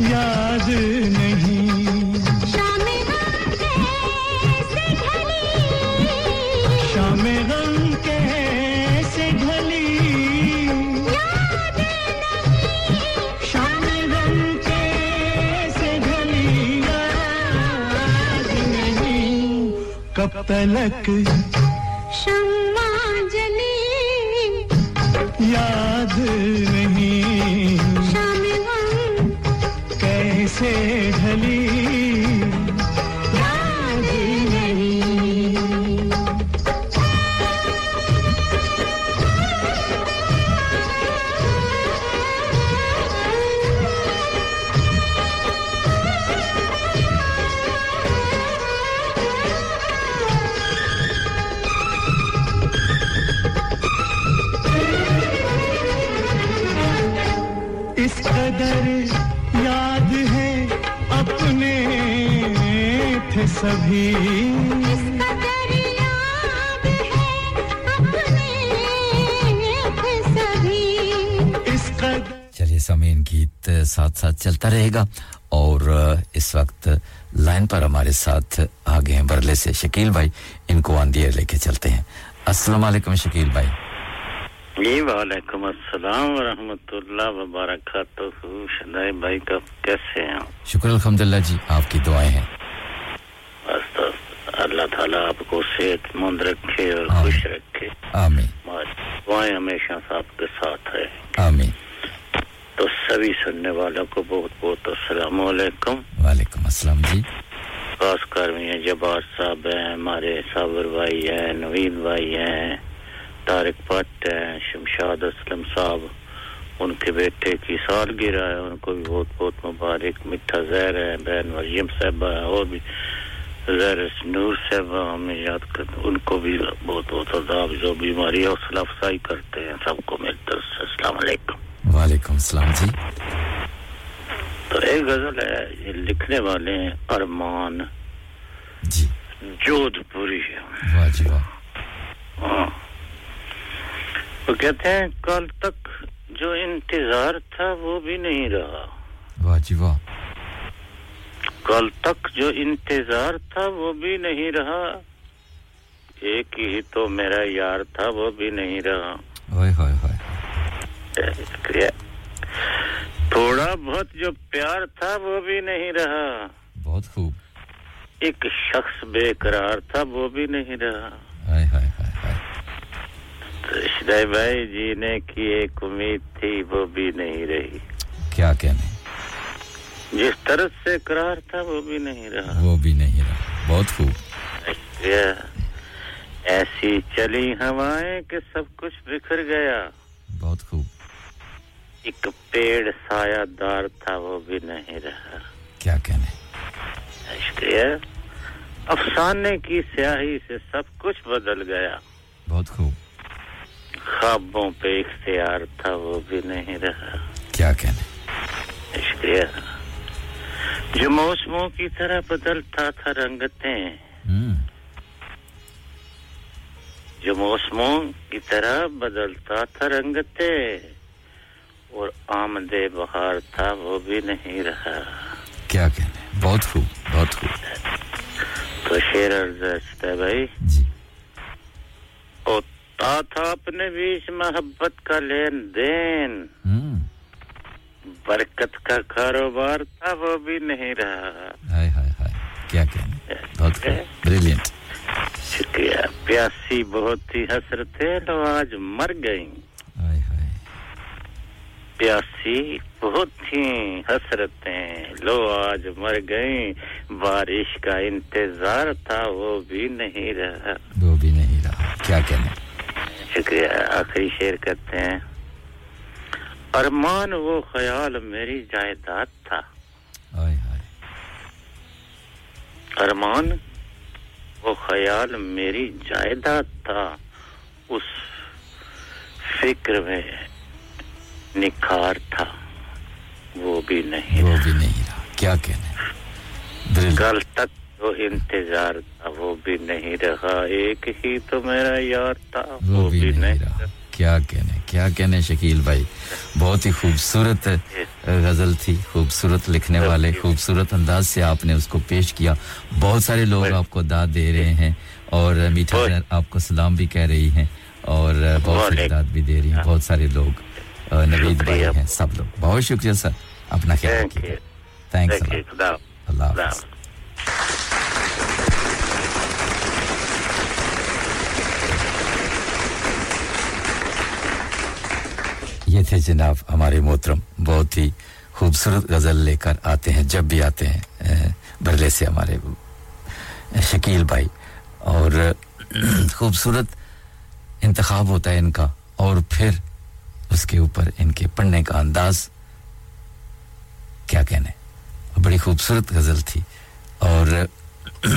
یاد نہیں۔ شام غم کے سے گھلی کب تلک شام جلی یاد نہیں کیسے ڈھلی کس قدر یاد ہے اپنے تھے سبھی۔ چلیے سامعین گیت ساتھ ساتھ چلتا رہے گا اور اس وقت لائن پر ہمارے ساتھ آگے ہیں برلے سے شکیل بھائی۔ ان کو آندھی لے کے چلتے ہیں۔ السلام علیکم شکیل بھائی۔ جی وعلیکم السلام ورحمۃ اللہ وبرکاتہ۔ شدائے بھائی کا کیسے ہیں شکر الحمد للہ جی آپ کی دعائیں ہیں۔ بس اللہ تعالیٰ آپ کو صحت مند رکھے اور خوش رکھے۔ آمین۔ دعائیں ہمیشہ آپ کے ساتھ ہے آمین۔ تو سبھی سننے والوں کو بہت بہت السلام علیکم۔ وعلیکم السلام جی۔ خاص کر جبار صاحب ہیں ہمارے صابر بھائی ہیں نوید بھائی ہیں۔ طارق پٹ ہیں شمشاد اسلم صاحب ان کے بیٹے کی سال گرا ہے ان کو بھی بہت بہت مبارک مٹھا زہر ہے بہن مریم صاحبہ ہے اور بھی زہر نور صاحبہ ہمیں یاد کر ان کو بھی بہت بہت عذاب جو بیماری ہے حوصلہ افزائی کرتے ہیں سب کو میری طرف سے السلام علیکم۔ وعلیکم السلام جی۔ تو ایک غزل ہے یہ لکھنے والے ہیں ارمان۔ جی۔ جودھ پوری ہے۔ واہ جی واہ۔ ہاں۔ وہ کہتے ہیں کل تک جو انتظار تھا وہ بھی نہیں رہا۔ واہ جی واہ۔ کل تک جو انتظار تھا وہ بھی نہیں رہا۔ ایک ہی تو میرا یار تھا وہ بھی نہیں رہا۔ تھوڑا بہت جو پیار تھا وہ بھی نہیں رہا۔ بہت خوب۔ ایک شخص بے قرار تھا وہ بھی نہیں رہا۔ شدائی بھائی جینے کی ایک امید تھی وہ بھی نہیں رہی۔ کیا کہنے؟ جس طرح سے قرار تھا وہ بھی نہیں رہا۔ وہ بھی نہیں رہا۔ بہت خوب۔ اچھا۔ ایسی چلی ہوائیں کہ سب کچھ بکھر گیا۔ بہت خوب۔ ایک پیڑ سایہ دار تھا وہ بھی نہیں رہا۔ کیا کہنے؟ شکریہ افسانے کی سیاہی سے سب کچھ بدل گیا۔ بہت خوب۔ خوابوں پہ اختیار تھا وہ بھی نہیں رہا۔ کیا کہنے؟ شکریہ۔ جو موسموں کی طرح بدلتا تھا رنگتیں۔ جو موسموں کی طرح بدلتا تھا رنگتیں۔ اور آمد بہار تھا وہ بھی نہیں رہا۔ کیا کہنے؟ بہت خوب بہت خوب۔ تو شیر عرض ہے بھائی جی۔ تھا اپنے بیچ محبت کا لین دین۔ برکت کا کاروبار تھا وہ بھی نہیں رہا۔ کیا بریلینٹ شکریہ۔ پیاسی بہت ہی حسرتیں آج مر گئی پیاسی بہت ہی حسرتیں لو آج مر گئی بارش کا انتظار تھا وہ بھی نہیں رہا۔ وہ بھی نہیں رہا۔ کیا کہنا شکریہ آخری شعر کرتے ہیں۔ ارمان وہ خیال میری جائیداد تھا۔ ارمان وہ خیال میری جائیداد تھا۔ اس فکر میں نکھار تھا۔ وہ بھی نہیں وہ بھی نہیں رہا۔ کیا کہنے دل... کل تک وہ انتظار تھا وہ بھی نہیں رہا۔ ایک ہی تو میرا یار تھا وہ بھی نہیں رہا۔ کیا کہنے کیا کہنے شکیل بھائی؟ بہت ہی خوبصورت غزل تھی خوبصورت لکھنے والے خوبصورت انداز سے آپ نے اس کو پیش کیا۔ بہت سارے لوگ آپ کو داد دے رہے ہیں اور میٹھا آپ کو سلام بھی کہہ رہی ہیں اور بہت ساری داد بھی دے رہی ہیں۔ بہت سارے لوگ نوید بھائی ہیں سب لوگ۔ بہت شکریہ سر اپنا خیال رکھیے۔ تھینکس اللہ حافظ۔ یہ تھے جناب ہمارے محترم، بہت ہی خوبصورت غزل لے کر آتے ہیں، جب بھی آتے ہیں برلے سے ہمارے شکیل بھائی۔ اور خوبصورت انتخاب ہوتا ہے ان کا، اور پھر اس کے اوپر ان کے پڑھنے کا انداز کیا کہنے۔ بڑی خوبصورت غزل تھی۔ اور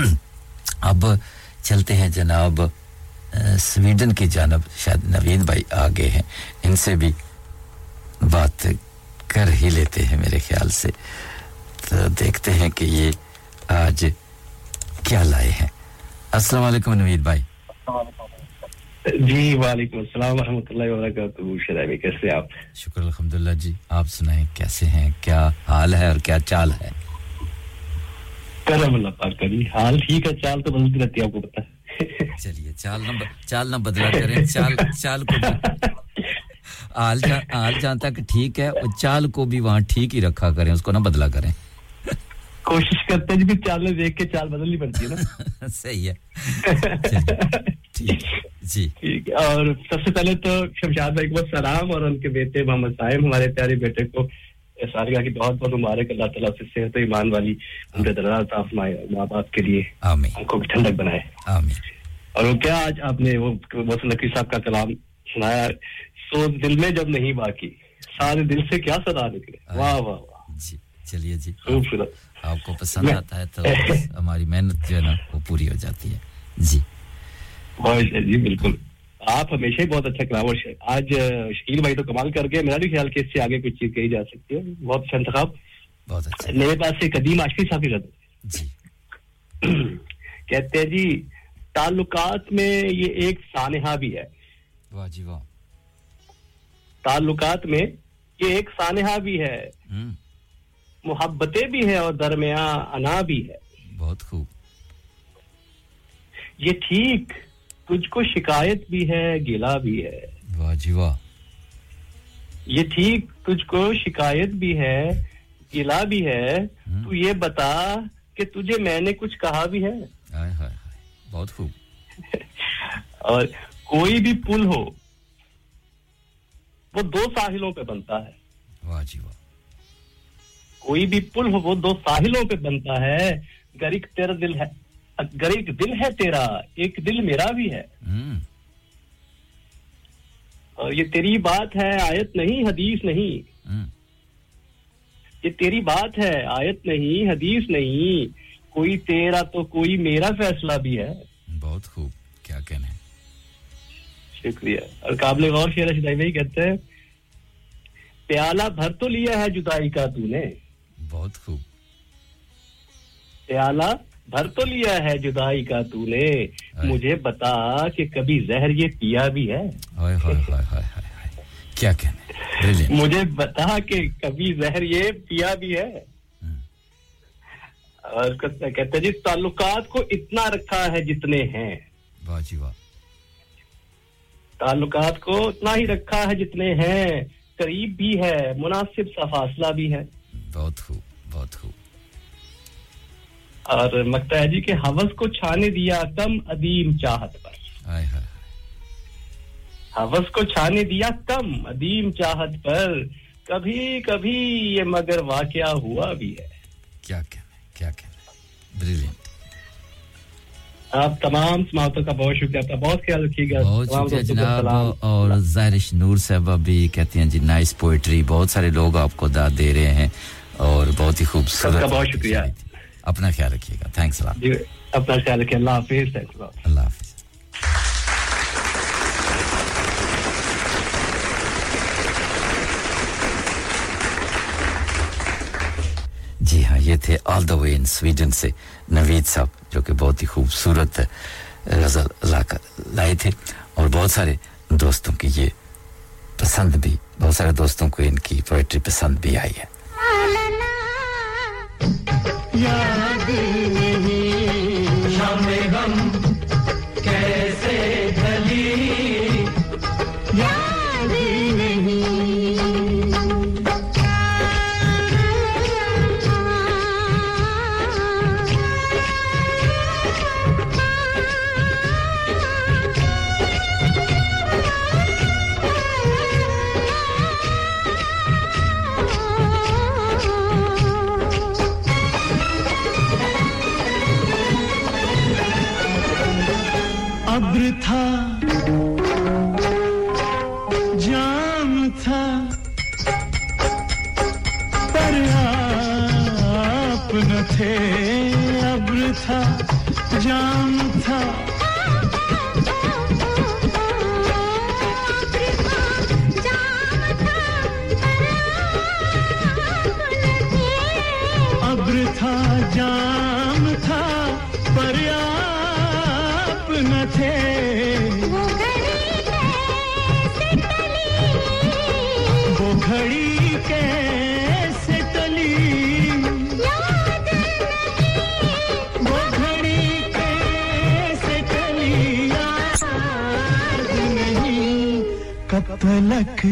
اب چلتے ہیں جناب سویڈن کی جانب۔ شاید نوید بھائی آگے ہیں۔ ان سے بھی بات کر ہی لیتے ہیں میرے خیال سے۔ تو دیکھتے ہیں کہ یہ آج کیا لائے ہیں۔ السلام علیکم نوید بھائی۔ جی وعلیکم السلام ورحمۃ اللہ وبرکاتہ۔ شرائبی کیسے آپ؟ شکر جی آپ سنائیں کیسے ہیں؟ کیا حال ہے اور کیا چال ہے؟ کرم اللہ پاک جی۔ حال ٹھیک ہے چال تو بدلتی رہتی ہے آپ کو پتا چلیے چال نہ چال نہ بدلا کریں۔ چال چال کو آل آل تک ٹھیک ہے اور چال کو بھی وہاں ٹھیک ہی رکھا کریں اس کو نہ بدلا کریں۔ کوشش کرتے ہیں جی جب چال میں دیکھ کے چال بدلنی پڑتی ہے نا۔ صحیح ہے۔ ٹھیک جی۔ ٹھیک اور سب سے پہلے تو شمشاد بھائی کو سلام اور ان کے بیٹے محمد صاحب ہمارے پیارے بیٹے کو کی بہت بہت مبارک اللہ تعالیٰ سے صحت و ایمان والی ماں باپ کے لیے آمین. کو بھی ٹھنڈک بنائے۔ آمین. اور کیا آج آپ نے وہ وسن صاحب کا کلام سنایا؟ سو دل میں جب نہیں باقی سارے دل سے کیا صدا نکلے؟ واہ واہ واہ۔ جی چلیے جی خوبصورت۔ آپ کو پسند آتا ہے تو ہماری محنت جو ہے نا وہ پوری ہو جاتی ہے۔ جی۔ جی بالکل۔ آپ ہمیشہ ہی بہت اچھا کلاور آج شکیل بھائی تو کمال کر کے میرا بھی خیال کہ اس سے آگے کچھ چیز کہی جا سکتی ہے۔ بہت اچھا۔ انتخاب میرے پاس سے قدیم آشفی صاحب کی جی۔ کہتے ہیں جی تعلقات میں یہ ایک سانحہ بھی ہے۔ جی واہ۔ تعلقات میں یہ ایک سانحہ بھی ہے۔ محبتیں بھی ہے اور درمیان انا بھی ہے۔ بہت خوب۔ یہ ٹھیک۔ تجھ کو شکایت بھی ہے گلا بھی ہے۔ واہ جی واہ۔ یہ ٹھیک تجھ کو شکایت بھی ہے گلا بھی ہے۔ تو یہ بتا کہ تجھے میں نے کچھ کہا بھی ہے۔ بہت خوب۔ اور کوئی بھی پل ہو وہ دو ساحلوں پہ بنتا ہے۔ واہ جی واہ۔ کوئی بھی پل ہو وہ دو ساحلوں پہ بنتا ہے۔ گرک تیرا دل ہے۔ اگر ایک دل ہے تیرا ایک دل میرا بھی ہے۔ یہ تیری بات ہے آیت نہیں حدیث نہیں۔ یہ تیری بات ہے آیت نہیں حدیث نہیں۔ کوئی تیرا تو کوئی میرا فیصلہ بھی ہے۔ بہت خوب کیا کہنے شکریہ۔ اور قابل غور شیر شدائی بھائی کہتے ہیں پیالہ بھر تو لیا ہے جدائی کا تو نے۔ بہت خوب۔ پیالہ بھر تو لیا ہے جدائی کا تولے مجھے بتا کہ کبھی زہر یہ پیا بھی ہے۔ کیا کہنے مجھے بتا کہ کبھی زہر یہ پیا بھی ہے۔ اور کہتے جی تعلقات کو اتنا رکھا ہے جتنے ہیں۔ جی واہ۔ تعلقات کو اتنا ہی رکھا ہے جتنے ہیں۔ قریب بھی ہے مناسب سا فاصلہ بھی ہے۔ بہت خوب بہت خوب۔ اور مکتا ہے جی کہ حوث کو چھانے دیا کم ادیم چاہت پر۔ حوث کو چھانے دیا کم ادیم چاہت پر۔ کبھی کبھی یہ مگر واقعہ ہوا بھی ہے۔ کیا کہنا کیا کہنا بریلینٹ آپ تمام سماعتوں کا بہت شکریہ۔ بہت خیال رکھیے گا۔ بہت شکریہ جناب اور زہرش نور صاحبہ بھی کہتے ہیں جی نائس پوئٹری بہت سارے لوگ آپ کو داد دے رہے ہیں اور بہت ہی خوبصورت کا بہت شکریہ۔ اپنا خیال رکھیے گا۔ تھینکس جی، اپنا خیال رکھیے۔ اللہ حافظ اللہ حافظ۔ جی ہاں یہ تھے آل دا وے ان سویڈن سے نوید صاحب جو کہ بہت ہی خوبصورت غزل لائے تھے۔ اور بہت سارے دوستوں کی یہ پسند بھی بہت سارے دوستوں کو ان کی پوئٹری پسند بھی آئی ہے۔ یاد میں பலக்கு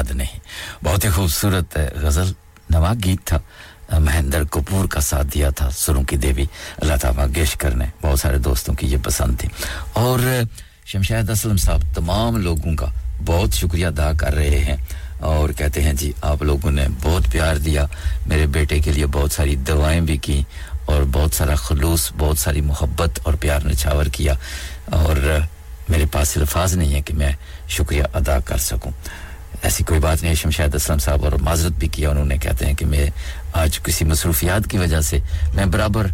یاد نہیں بہت ہی خوبصورت غزل نواز گیت تھا۔ مہندر کپور کا ساتھ دیا تھا سروں کی دیوی۔ اللہ تعالیٰ گیشکر نے بہت سارے دوستوں کی یہ پسند تھی۔ اور شمشید اسلم صاحب، تمام لوگوں کا بہت شکریہ ادا کر رہے ہیں۔ اور کہتے ہیں جی آپ لوگوں نے بہت پیار دیا۔ میرے بیٹے کے لیے بہت ساری دوائیں بھی کی اور بہت سارا خلوص، بہت ساری محبت اور پیار نچھاور کیا۔ اور میرے پاس الفاظ نہیں ہے کہ میں شکریہ ادا کر سکوں۔ ایسی کوئی بات نہیں، شمشاد اسلم صاحب اور معذرت بھی کیا انہوں نے، کہتے ہیں کہ میں آج کسی مصروفیات کی وجہ سے میں برابر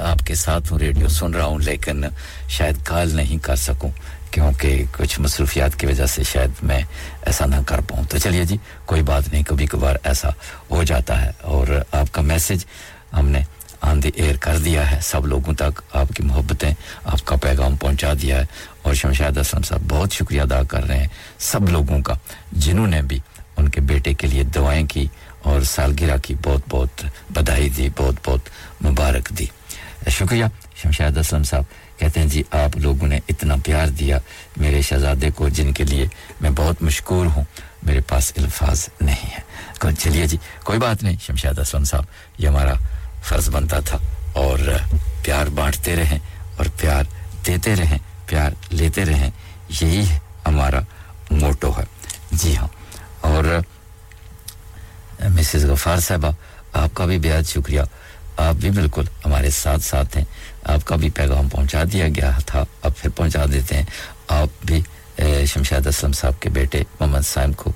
آپ کے ساتھ ہوں، ریڈیو سن رہا ہوں، لیکن شاید کال نہیں کر سکوں، کیونکہ کچھ مصروفیات کی وجہ سے شاید میں ایسا نہ کر پاؤں۔ تو چلیے جی کوئی بات نہیں، کبھی کبھار ایسا ہو جاتا ہے۔ اور آپ کا میسج ہم نے آن دی ایئر کر دیا ہے، سب لوگوں تک آپ کی محبتیں، آپ کا پیغام پہنچا دیا ہے۔ اور شمشاد حسن صاحب بہت شکریہ ادا کر رہے ہیں سب لوگوں کا جنہوں نے بھی ان کے بیٹے کے لیے دوائیں کی اور سالگرہ کی بہت بہت بدھائی دی، بہت بہت مبارک دی۔ شکریہ شمشاد حسن صاحب۔ کہتے ہیں جی آپ لوگوں نے اتنا پیار دیا میرے شہزادے کو جن کے لیے میں بہت مشکور ہوں، میرے پاس الفاظ نہیں ہیں۔ چلیے جی کوئی بات نہیں، شمشاد حسن صاحب، یہ ہمارا فرض بنتا تھا اور پیار بانٹتے رہیں اور پیار دیتے رہیں۔ پیار لیتے رہیں، یہی ہمارا موٹو ہے۔ جی ہاں۔ اور مسز غفار صاحبہ، آپ کا بھی بےحد شکریہ۔ آپ بھی بالکل ہمارے ساتھ ساتھ ہیں۔ آپ کا بھی پیغام پہنچا دیا گیا تھا، اب پھر پہنچا دیتے ہیں۔ آپ بھی شمشاد اسلم صاحب کے بیٹے محمد سائم کو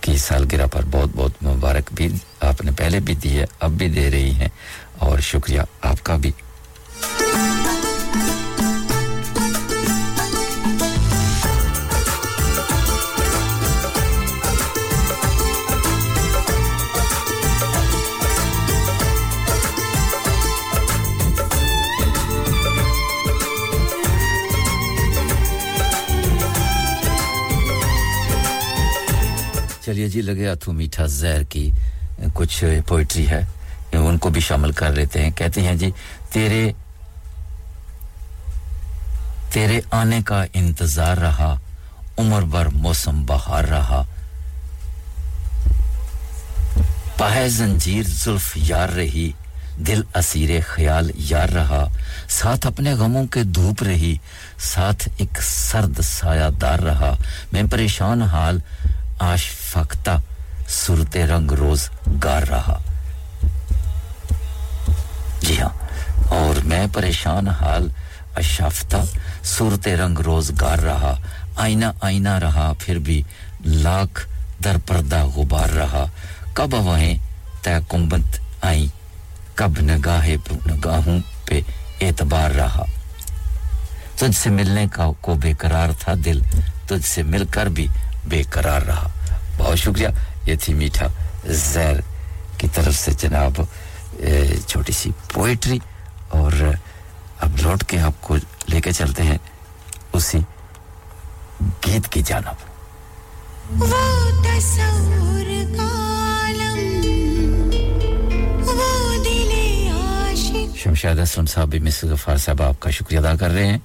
کی سالگرہ پر بہت بہت مبارک بھی آپ نے پہلے بھی دی ہے، اب بھی دے رہی ہیں۔ اور شکریہ آپ کا بھی۔ چلیے جی لگے اتھو میٹھا زہر کی کچھ پوئٹری ہے، ان کو بھی شامل کر لیتے ہیں۔ کہتے ہیں جی تیرے تیرے آنے کا انتظار رہا، عمر بھر موسم بہار رہا۔ پہ زنجیر زلف یار رہی، دل اسیر خیال یار رہا۔ ساتھ اپنے غموں کے دھوپ رہی، ساتھ ایک سرد سایہ دار رہا۔ میں پریشان حال آش فکتا صورت رنگ روز گار رہا۔ جی ہاں اور میں پریشان حال اشافتا صورت رنگ روز گار رہا، آئینہ آئینہ رہا، پھر بھی لاکھ در پردہ غبار رہا۔ کب ہوائیں تے کمبت آئیں، کب نگاہ نگاہوں پہ اعتبار رہا۔ تجھ سے ملنے کا کو بے قرار تھا دل، تجھ سے مل کر بھی بے قرار رہا۔ بہت شکریہ۔ یہ تھی میٹھا زہر کی طرف سے جناب چھوٹی سی پوئٹری اور اب لوٹ کے آپ کو لے کے چلتے ہیں اسی گیت کی جانب۔ شمشاد اسلم صاحب بھی مسز غفار صاحب آپ کا شکریہ ادا کر رہے ہیں۔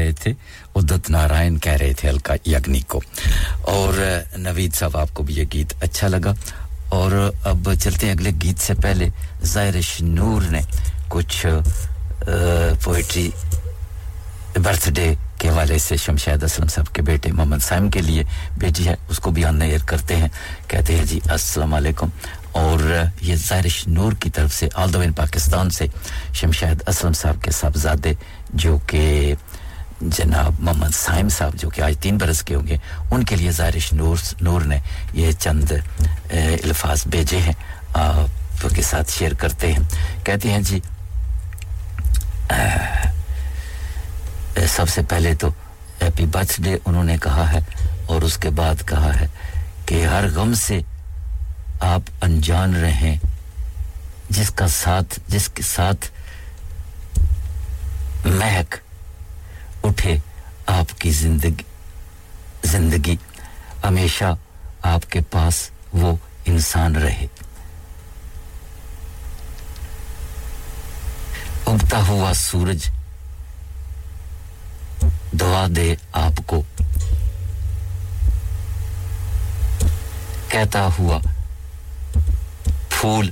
رہے تھے ادت نارائن کہہ رہے تھے الکا یگنی کو۔ اور نوید صاحب، آپ کو بھی یہ گیت اچھا لگا۔ اور، اب چلتے ہیں اگلے گیت سے پہلے۔ ظاہر شنور نے کچھ پوئٹری برتھ ڈے کے حوالے سے شمشید اسلم صاحب کے بیٹے محمد سائم کے لیے بیٹی ہے۔ اس کو بھی آن ایئر کرتے ہیں۔ کہتے ہیں جی السلام علیکم۔ اور یہ زائرش نور کی طرف سے آل دو ان پاکستان سے شمشید اسلم صاحب کے صاحبزادے، جو کہ جناب محمد سائم صاحب جو کہ آج تین برس کے ہوں گے، ان کے لیے زائرش نور نور نے یہ چند الفاظ بھیجے ہیں، آپ کے ساتھ شیئر کرتے ہیں۔ کہتے ہیں جی سب سے پہلے تو ہیپی برتھ ڈے انہوں نے کہا ہے اور اس کے بعد کہا ہے کہ ہر غم سے آپ انجان رہیں، جس کا ساتھ، جس کے ساتھ سورج دعا دے آپ کو۔ کہتا ہوا، پھول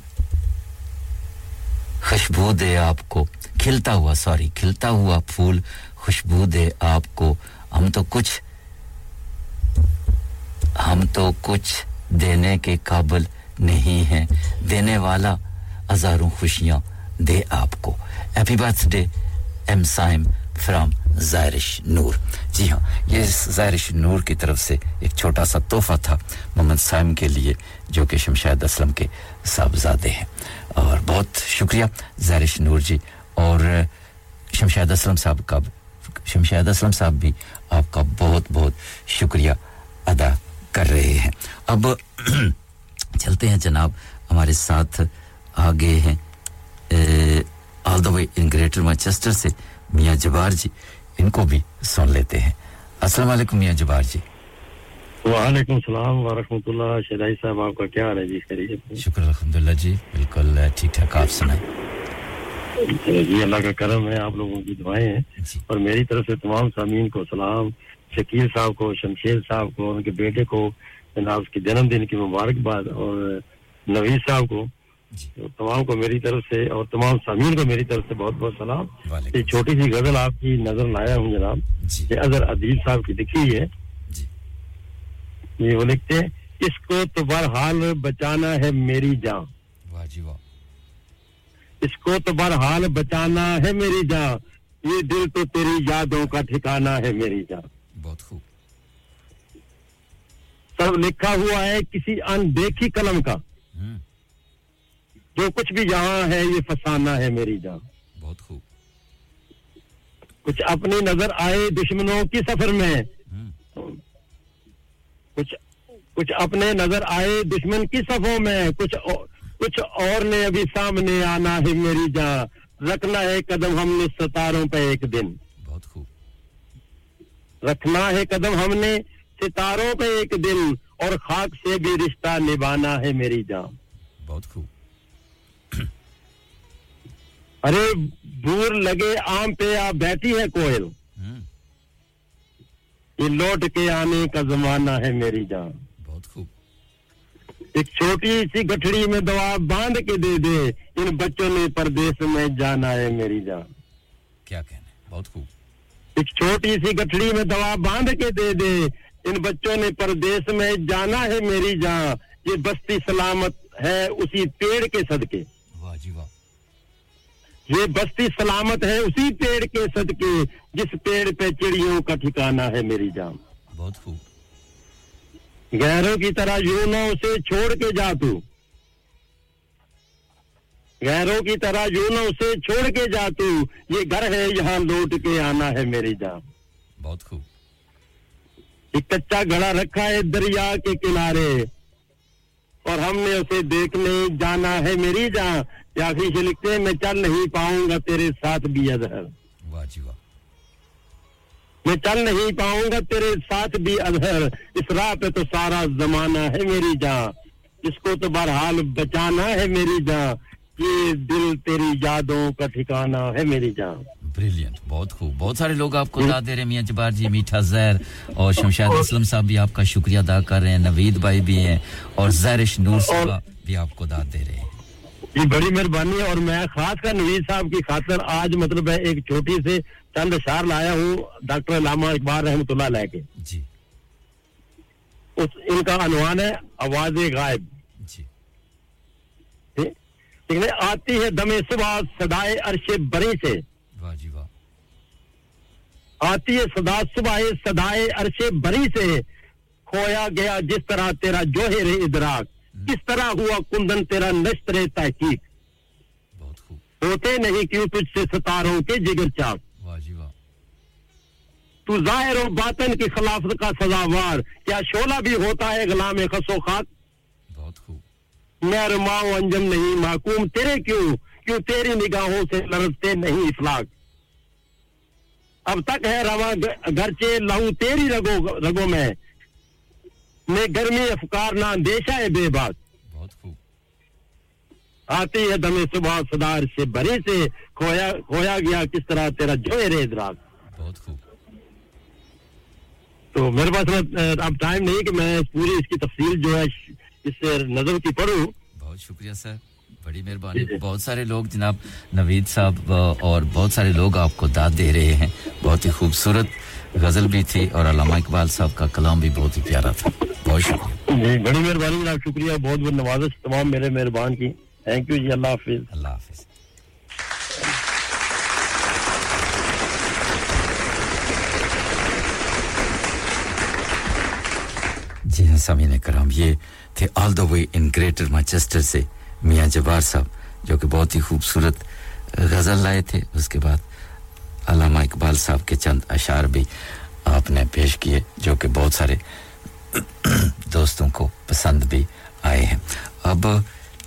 خوشبو دے آپ کو۔ کھلتا ہوا، سوری، کھلتا ہوا پھول خوشبو دے آپ کو۔ ہم تو کچھ، ہم تو کچھ دینے کے قابل نہیں ہیں۔ دینے والا ہزاروں خوشیاں دے آپ کو۔ Happy birthday M Saim from Zairish Noor جی ہاں یہ زائرش نور کی طرف سے ایک چھوٹا سا تحفہ تھا محمد سائم کے لیے، جو کہ شمشاد اسلم کے صاحبزادے ہیں۔ اور بہت شکریہ زائرش نور جی اور شمشاد اسلم صاحب کا، شمشاد اسلم صاحب بھی آپ کا بہت بہت شکریہ ادا کر رہے ہیں۔ اب چلتے ہیں جناب، ہمارے ساتھ آگے ہیں۔ آل دا وے ان گریٹر مانچسٹر سے میاں جبار جی ان کو بھی سن لیتے ہیں۔ السلام علیکم میاں جبار جی۔ وعلیکم السلام ورحمۃ اللہ۔ شہدائی صاحب آپ کا کیا حال ہے؟ جی خیریت شکر الحمدللہ جی بالکل ٹھیک ٹھاک آپ سنائیں۔ جی اللہ کا کرم ہے آپ لوگوں کی دعائیں ہیں۔ جی۔ اور میری طرف سے تمام سامعین کو سلام۔ شکیل صاحب کو شمشیر صاحب کو ان کے بیٹے کو جناب اس کی جنم دن کی مبارکباد۔ اور نوید صاحب کو جی۔ تمام کو میری طرف سے اور تمام سامعین کو میری طرف سے بہت بہت سلام۔ یہ چھوٹی سی غزل آپ کی نظر لایا ہوں جناب جی۔ یہ اظہر عدیب صاحب کی لکھی ہے۔ جی۔ یہ وہ لکھتے ہیں اس کو تو بہرحال بچانا ہے میری جان۔ اس کو تو بہرحال بچانا ہے میری جان۔ یہ دل تو تیری یادوں کا ٹھکانا ہے میری جان۔ بہت خوب۔ سب لکھا ہوا ہے کسی اندیکھی قلم کا۔ جو کچھ بھی یہاں ہے یہ فسانہ ہے میری جان۔ بہت خوب۔ کچھ اپنی نظر آئے دشمنوں کی سفر میں۔ کچھ کچھ اپنے نظر آئے دشمن کی صفوں میں۔ کچھ کچھ اور نے ابھی سامنے آنا ہے میری جان۔ رکھنا ہے قدم ہم نے ستاروں پہ ایک دن۔ بہت خوب۔ رکھنا ہے قدم ہم نے ستاروں پہ ایک دن۔ اور خاک سے بھی رشتہ نبھانا ہے میری جان۔ بہت خوب۔ ارے بور لگے آم پہ آپ بیٹھی ہے کوئل۔ یہ لوٹ کے آنے کا زمانہ ہے میری جان۔ بہت خوب۔ ایک چھوٹی سی گٹھڑی میں دوا باندھ کے دے دے ان بچوں نے پردیس میں جانا ہے میری جان۔ کیا کہنے؟ بہت خوب۔ ایک چھوٹی سی گٹھڑی میں دوا باندھ کے دے دے ان بچوں نے پردیس میں جانا ہے میری جان۔ یہ بستی سلامت ہے اسی پیڑ کے صدقے۔ یہ بستی سلامت ہے اسی پیڑ کے صدقے جس پیڑ پہ چڑیوں کا ٹھکانہ ہے میری جان۔ بہت خوب۔ گہروں کی طرح یوں نہ اسے چھوڑ کے جا تو۔ غیروں کی طرح یوں نہ اسے چھوڑ کے جا تو۔ یہ گھر ہے یہاں لوٹ کے آنا ہے میری جان۔ بہت خوب۔ ایک کچا گھڑا رکھا ہے دریا کے کنارے۔ اور ہم نے اسے دیکھنے جانا ہے میری جان۔ یاسی سے لکھتے ہیں میں چل نہیں پاؤں گا تیرے ساتھ بھی اظہر۔ جی میں چل نہیں پاؤں گا تیرے ساتھ بھی اظہر۔ اس راہ پہ تو سارا زمانہ ہے میری جاں۔ اس کو تو بہرحال بچانا ہے میری جاں۔ یہ دل تیری یادوں کا ٹھکانا ہے میری جان بریلینٹ بہت خوب۔ بہت سارے لوگ آپ کو داد دے رہے ہیں میاں جبار جی میٹھا زہر۔ اور شمشاد اسلم صاحب بھی آپ کا شکریہ ادا کر رہے ہیں نوید بھائی بھی ہیں اور زہرش نور صاحب بھی آپ کو داد دے رہے ہیں۔ جی بڑی مہربانی اور میں خاص کر نویز صاحب کی خاطر آج مطلب ہے ایک چھوٹی سے چند اشار لایا ہوں ڈاکٹر علامہ اقبال رحمۃ اللہ لے کے۔ جی۔ اس ان کا عنوان ہے آواز غائب۔ جی۔ ٹھیک؟ ہے آتی ہے دم صبح سدائے عرش بری سے۔ جی، آتی ہے صدا صبح سدائے عرش بری سے۔ کھویا گیا جس طرح تیرا جوہر ادراک۔ کس طرح ہوا کندن تیرا نشتر تحقیق بہت خوب۔ ہوتے نہیں کیوں تجھ سے ستاروں کے جگر چاک؟ جی تو ظاہر و باطن کی خلافت کا سزاوار کیا شولہ بھی ہوتا ہے غلام خس و خاک؟ بہت خوب۔ میں رما و انجم نہیں معقوم تیرے کیوں؟ کیوں تیری نگاہوں سے لرزتے نہیں افلاق اب تک ہے رواں گرچے لہو تیری رگو رگوں میں۔ میں گرمی افکار نہ اندیشہ ہے بے بات۔ آتی ہے دم صبح صدار سے بری سے کھویا کھویا گیا کس طرح تیرا جو ریز رات بہت خوب۔ تو میرے پاس اب ٹائم نہیں کہ میں پوری اس کی تفصیل جو ہے اس سے نظر کی پڑھوں۔ بہت شکریہ سر۔ بڑی مہربانی۔ بہت سارے لوگ جناب نوید صاحب اور بہت سارے لوگ آپ کو داد دے رہے ہیں۔ بہت ہی خوبصورت۔ غزل بھی تھی اور علامہ اقبال صاحب کا کلام بھی بہت ہی پیارا تھا۔ بہت شکریہ۔ جی بڑی مہربانی جناب شکریہ۔ بہت بہت نوازش تمام میرے مہربان کی۔ تھینک یو جی اللہ حافظ۔ اللہ حافظ۔ جی ہاں سامعین کرام یہ تھے آل دا وے ان گریٹر مانچسٹر سے میاں جبار صاحب جو کہ بہت ہی خوبصورت غزل لائے تھے۔ اس کے بعد علامہ اقبال صاحب کے چند اشعار بھی آپ نے پیش کیے جو کہ بہت سارے دوستوں کو پسند بھی آئے ہیں۔ اب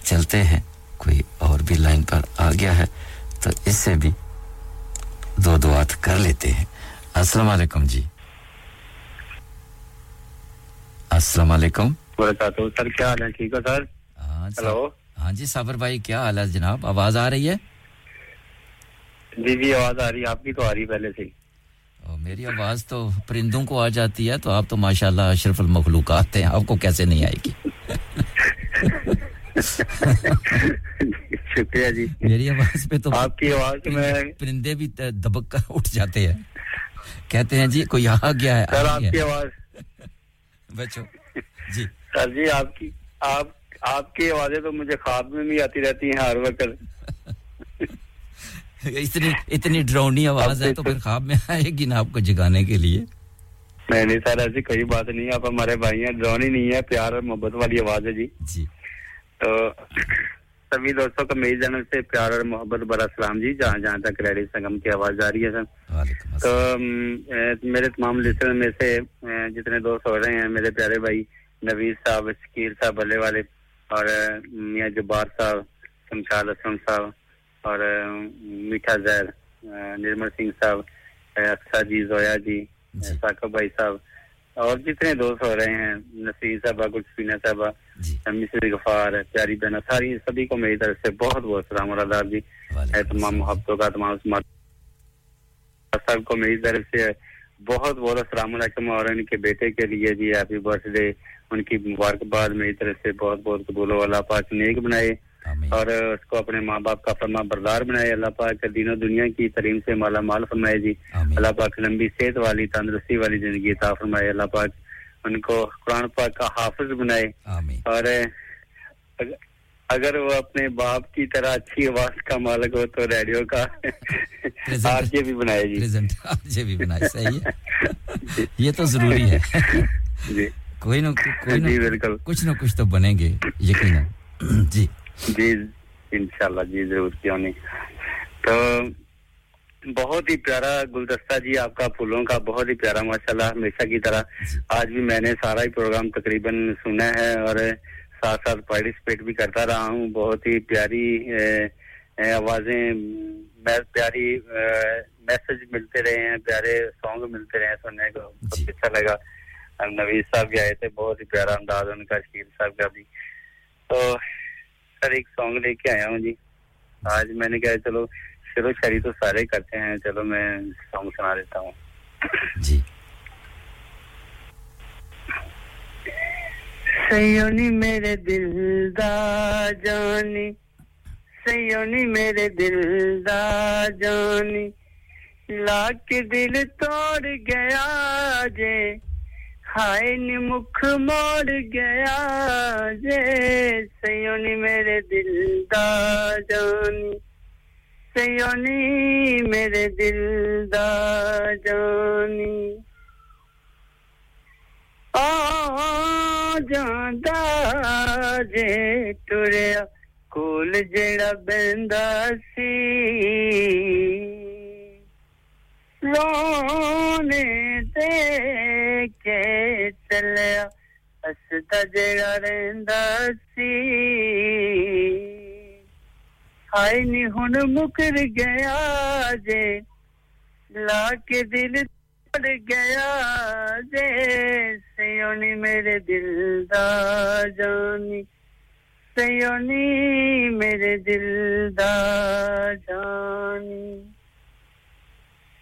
چلتے ہیں کوئی اور بھی لائن پر آ گیا ہے تو اس سے بھی دو دعات کر لیتے ہیں۔ السلام علیکم جی۔ السلام علیکم۔ سر کیا حال ہے؟ ٹھیک ہے سر؟ ہاں ہاں جی صابر بھائی کیا حال ہے جناب؟ آواز آ رہی ہے؟ جی جی آواز آ رہی ہے آپ کی تو آ رہی پہلے سے میری آواز تو پرندوں کو آ جاتی ہے تو آپ تو ماشاءاللہ اشرف المخلوقات ہیں آپ کو کیسے نہیں آئے گی؟ شکریہ جی۔ میری آواز پہ تو آپ کی آواز میں پرندے بھی دبک کر اٹھ جاتے ہیں۔ کہتے ہیں جی کوئی آ گیا ہے سر آپ کی آواز۔ بچو جی۔ سر جی آپ کی آپ آپ کی آوازیں تو مجھے خواب میں بھی آتی رہتی ہیں ہر وقت۔ اتنی اتنی ڈرونی آواز ہے تو پھر خواب میں آئے گی نا آپ کو جگانے کے لیے؟ نہیں نہیں سر ایسی کوئی بات نہیں آپ ہمارے بھائی ہیں ڈرونی نہیں ہے پیار اور محبت والی آواز ہے جی۔ جی۔ تو سبھی دوستوں کا میری جانب سے پیار اور محبت برا سلام جی جہاں جہاں تک ریڈی سنگم کی آواز آ رہی ہے سر۔ تو میرے تمام لسنر میں سے جتنے دوست ہو رہے ہیں میرے پیارے بھائی نویز صاحب شکیر صاحب بلے والے اور میاں جبار صاحب شمشاد اسلم صاحب اور میٹھا زہر نرمل سنگھ صاحب اکشا جی زویا جی ثاقب جی۔ بھائی صاحب اور جتنے دوست ہو رہے ہیں نسیم صاحبہ گلفینہ صاحبہ جی۔ مصر غفار پیاری بہن ساری سبھی کو میری طرف سے بہت بہت سلام اور آداب جی۔ تمام محبتوں کا تمام سب کو میری طرف سے بہت بہت السلام علیکم اور ان کے بیٹے کے لیے جی ہیپی برتھ ڈے ان کی مبارکباد میری طرف سے بہت بہت قبول و اللہ پاک نیک بنائے۔ اور اس کو اپنے ماں باپ کا فرما بردار بنائے۔ اللہ پاک دین و دنیا کی ترین سے مالا مال فرمائے جی۔ اللہ پاک لمبی صحت والی تندرستی والی زندگی عطا فرمائے۔ اللہ پاک ان کو قرآن پاک کا حافظ بنائے۔ اور اگر وہ اپنے باپ کی طرح اچھی آواز کا مالک ہو تو ریڈیو کا آپ یہ بھی بنائے جی۔ بھی بنائے۔ صحیح ہے۔ یہ تو ضروری ہے۔ جی۔ کوئی نہ کوئی نہ جی، کچھ نہ کچھ تو بنیں گے یقینا۔ جی۔ جی انشاءاللہ جی ضرور کیوں نہیں۔ تو بہت ہی پیارا گلدستہ جی آپ کا پھولوں کا بہت ہی پیارا ماشاءاللہ ہمیشہ کی طرح۔ آج بھی میں نے سارا ہی پروگرام تقریباً سنا ہے اور ساتھ ساتھ پارٹیسپیٹ بھی کرتا رہا ہوں۔ بہت ہی پیاری آوازیں پیاری میسج ملتے رہے ہیں پیارے سانگ ملتے رہے ہیں سننے کو۔ جی۔ بہت اچھا لگا۔ نویز صاحب بھی آئے تھے بہت ہی پیارا انداز ان کا شیر صاحب کا بھی۔ تو سر ایک سانگ لے کے آیا ہوں جی۔ آج میں نے کہا چلو شروع شاعری تو سارے کرتے ہیں چلو میں سانگ سنا دیتا ہوں۔ جی۔ سیونی میرے دل دا جانی سیونی میرے دل دا جانی۔ لاکھ دل توڑ گیا جے۔ ہائن مکھ موڑ گیا جے سیونی میرے دل دا جانی سیونی میرے دل دا جانی۔ آ جاندا جے ٹریا کول جڑا بہندا سی۔ رونے دے کے چلیا ہستا جڑا رہندا سی۔ ہائے نی ہن مکر گیا جے۔ لا کے دل پڑ گیا جے۔ سیونی میرے دل دا جانی۔ سیونی میرے دل دا جانی۔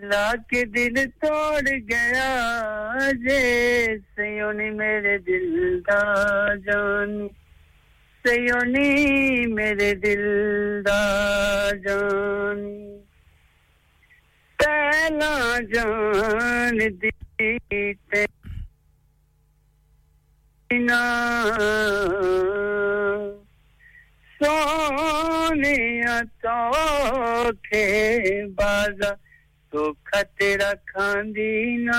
لا کے دل توڑ گیا جے میرے دل دا جان سیونی میرے دل دا جان پہلا جان سونے تو بازار ਧੋਖਾ ਖਾਂਦੀ ਨਾ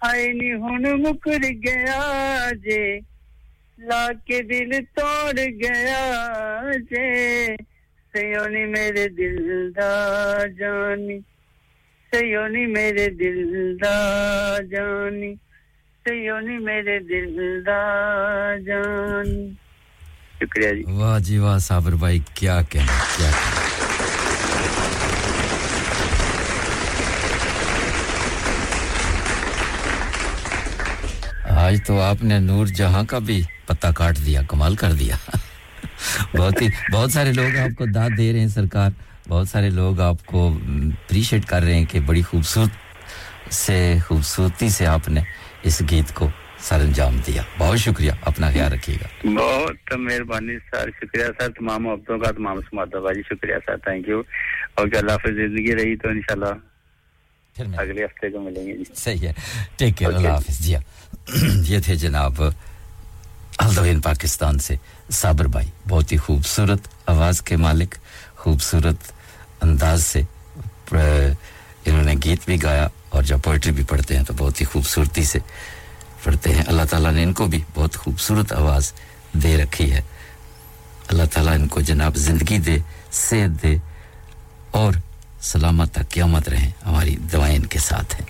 ਹਾਏ ਨੀ ਹੁਣ ਮੁਕਰ ਗਿਆ ਜੇ ਲਾ ਕੇ ਦਿਲ ਤੋੜ ਗਿਆ ਜੇ میرے دل دا جانی سیو میرے دل دا جانی میرے دل دا جانی شکریہ جی واہ جی واہ صابر بھائی کیا کہنا کیا کہنا آج تو آپ نے نور جہاں کا بھی پتہ کاٹ دیا، کمال کر دیا۔ بہت ہی بہت سارے لوگ آپ کو داد دے رہے ہیں سرکار۔ بہت سارے لوگ آپ کو اپریشیٹ کر رہے ہیں کہ بڑی خوبصورت سے، خوبصورتی سے آپ نے اس گیت کو سر انجام دیا۔ بہت شکریہ، اپنا خیال رکھیے گا۔ بہت مہربانی سر، شکریہ سر۔ تمام عبدوں کا، تمام سمادہ بھائی، شکریہ سر تھینک یو اوکے اللہ حافظ زندگی رہی تو انشاءاللہ۔ اگلے ہفتے ملیں گے جی۔ صحیح ہے. ٹیک کیئر اللہ حافظ. جی ہاں. یہ تھے جناب الدوین پاکستان سے صابر بھائی. بہت ہی خوبصورت آواز کے مالک خوبصورت انداز سے انہوں نے گیت بھی گایا اور جب پوئٹری بھی پڑھتے ہیں تو بہت ہی خوبصورتی سے پڑھتے ہیں۔ اللہ تعالیٰ نے ان کو بھی بہت خوبصورت آواز دے رکھی ہے۔ اللہ تعالیٰ ان کو جناب زندگی دے صحت دے اور سلامت تک قیامت رہیں، ہماری دعائیں ان کے ساتھ ہیں۔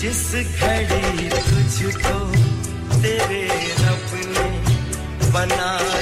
جس گھڑی تجھ کو تیرے رب نے بنایا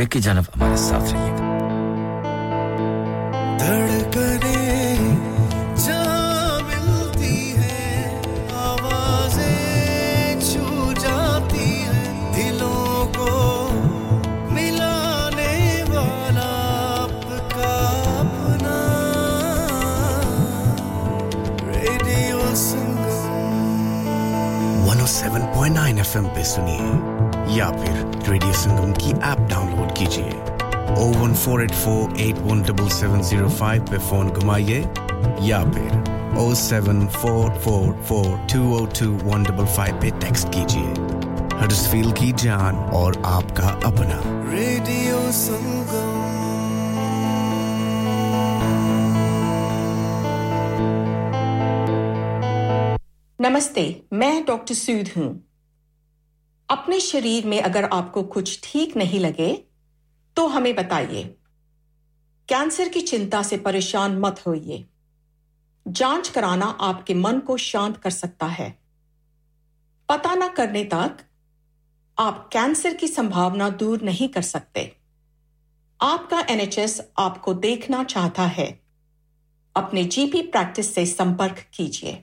گریک کی جانب four eight four eight one double seven zero five پہ فون گھمائیے یا پھر او seven four four four two oh two one double five پہ ٹیکسٹ کیجیے۔ ہرسفیل کی جان اور آپ کا اپنا۔ ریڈیو نمستے میں ڈاکٹر سود ہوں۔ اپنے شریر میں اگر آپ کو کچھ ٹھیک نہیں لگے تو ہمیں بتائیے، کینسر کی چنتا سے پریشان مت ہوئیے۔ جانچ کرانا آپ کے من کو شانت کر سکتا ہے۔ پتا نہ کرنے تک آپ کینسر کی سمبھاونا دور نہیں کر سکتے۔ آپ کا این ایچ ایس آپ کو دیکھنا چاہتا ہے۔ اپنے جی پی پریکٹس سے سمپرک کیجیے۔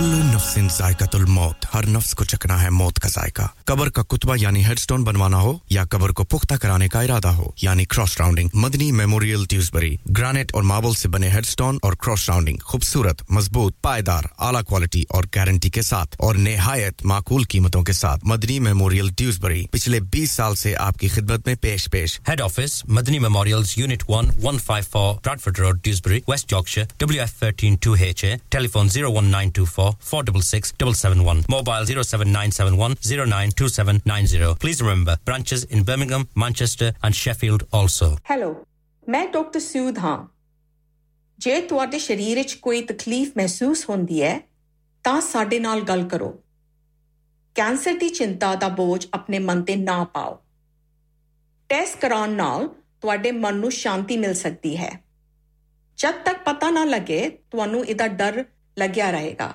کل نفس ذائقہ الموت ہر نفس کو چکنا ہے موت کا ذائقہ۔ قبر کا کتبہ یعنی ہیڈ سٹون بنوانا ہو یا قبر کو پختہ کرانے کا ارادہ ہو یعنی cross rounding. Madani memorial Dewsbury granite اور ماربل سے بنے ہیڈ سٹون اور کراس راؤنڈنگ۔ خوبصورت، مضبوط، پائیدار، اعلیٰ کوالٹی اور گارنٹی کے ساتھ اور نہایت معقول قیمتوں کے ساتھ۔ مدنی میموریل ڈیوزبری پچھلے بیس سال سے آپ کی خدمت میں پیش پیش۔ Head office Madni memorials unit 1 154 five road Dewsbury West Yorkshire W F thirteen two H two four. 466 771, mobile 07971 092790. Please remember, branches in Birmingham, Manchester and Sheffield also. Hello ਮੈਂ ਡਾਕਟਰ ਸੂਦ ਹਾਂ। ਜੇ ਤੁਹਾਡੇ ਸਰੀਰ ਵਿੱਚ ਕੋਈ ਤਕਲੀਫ ਮਹਿਸੂਸ ਹੁੰਦੀ ਹੈ ਤਾਂ ਸਾਡੇ ਨਾਲ ਗੱਲ ਕਰੋ। ਕੈਂਸਰ ਦੀ ਚਿੰਤਾ ਦਾ ਬੋਝ ਆਪਣੇ ਮਨ ਤੇ ਨਾ ਪਾਓ। ਟੈਸਟ ਕਰਾਉਣ ਨਾਲ ਤੁਹਾਡੇ ਮਨ ਨੂੰ ਸ਼ਾਂਤੀ ਮਿਲ ਸਕਦੀ ਹੈ। ਜਦ ਤੱਕ ਪਤਾ ਨਾ ਲੱਗੇ ਤੁਹਾਨੂੰ ਇਹਦਾ ਡਰ ਲੱਗਿਆ ਰਹੇਗਾ।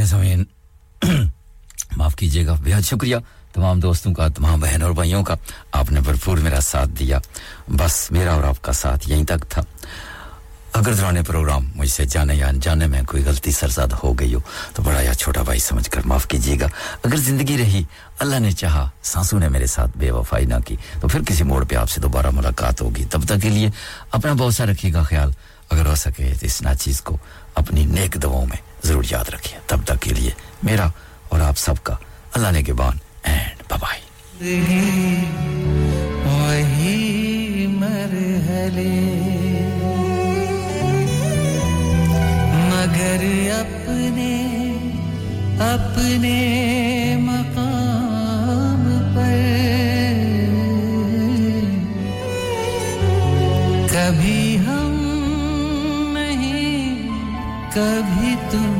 دیکھیں سامعین معاف کیجیے گا۔ بہت شکریہ۔ تمام دوستوں کا، تمام بہن اور بھائیوں کا آپ نے بھرپور میرا ساتھ دیا۔ بس میرا اور آپ کا ساتھ یہیں تک تھا۔ اگر درانے پروگرام مجھ سے جانے یا انجانے میں کوئی غلطی سرزاد ہو گئی ہو، تو بڑا یا چھوٹا بھائی سمجھ کر معاف کیجیے گا۔ اگر زندگی رہی، اللہ نے چاہا سانسو نے میرے ساتھ بے وفائی نہ کی، تو پھر کسی موڑ پہ آپ سے دوبارہ ملاقات ہوگی۔ تب تک کے لیے اپنا بہت سا رکھیے گا خیال۔ اگر ہو سکے تو اس ناچیز کو اپنی نیک دواؤں میں۔ ضرور یاد رکھیے تب تک کے لیے میرا اور آپ سب کا اللہ نے کے بان اینڈ ببائی۔ وہی مرحلے۔ مگر اپنے اپنے مقام پر۔ کبھی کبھی تم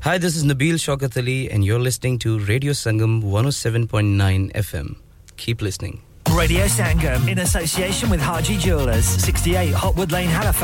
Hi, this is Nabil Shaukat Ali, and you're listening to Radio Sangam 107.9 FM. Keep listening. Radio Sangam, in association with Haji Jewelers, 68 Hotwood Lane, Halifax.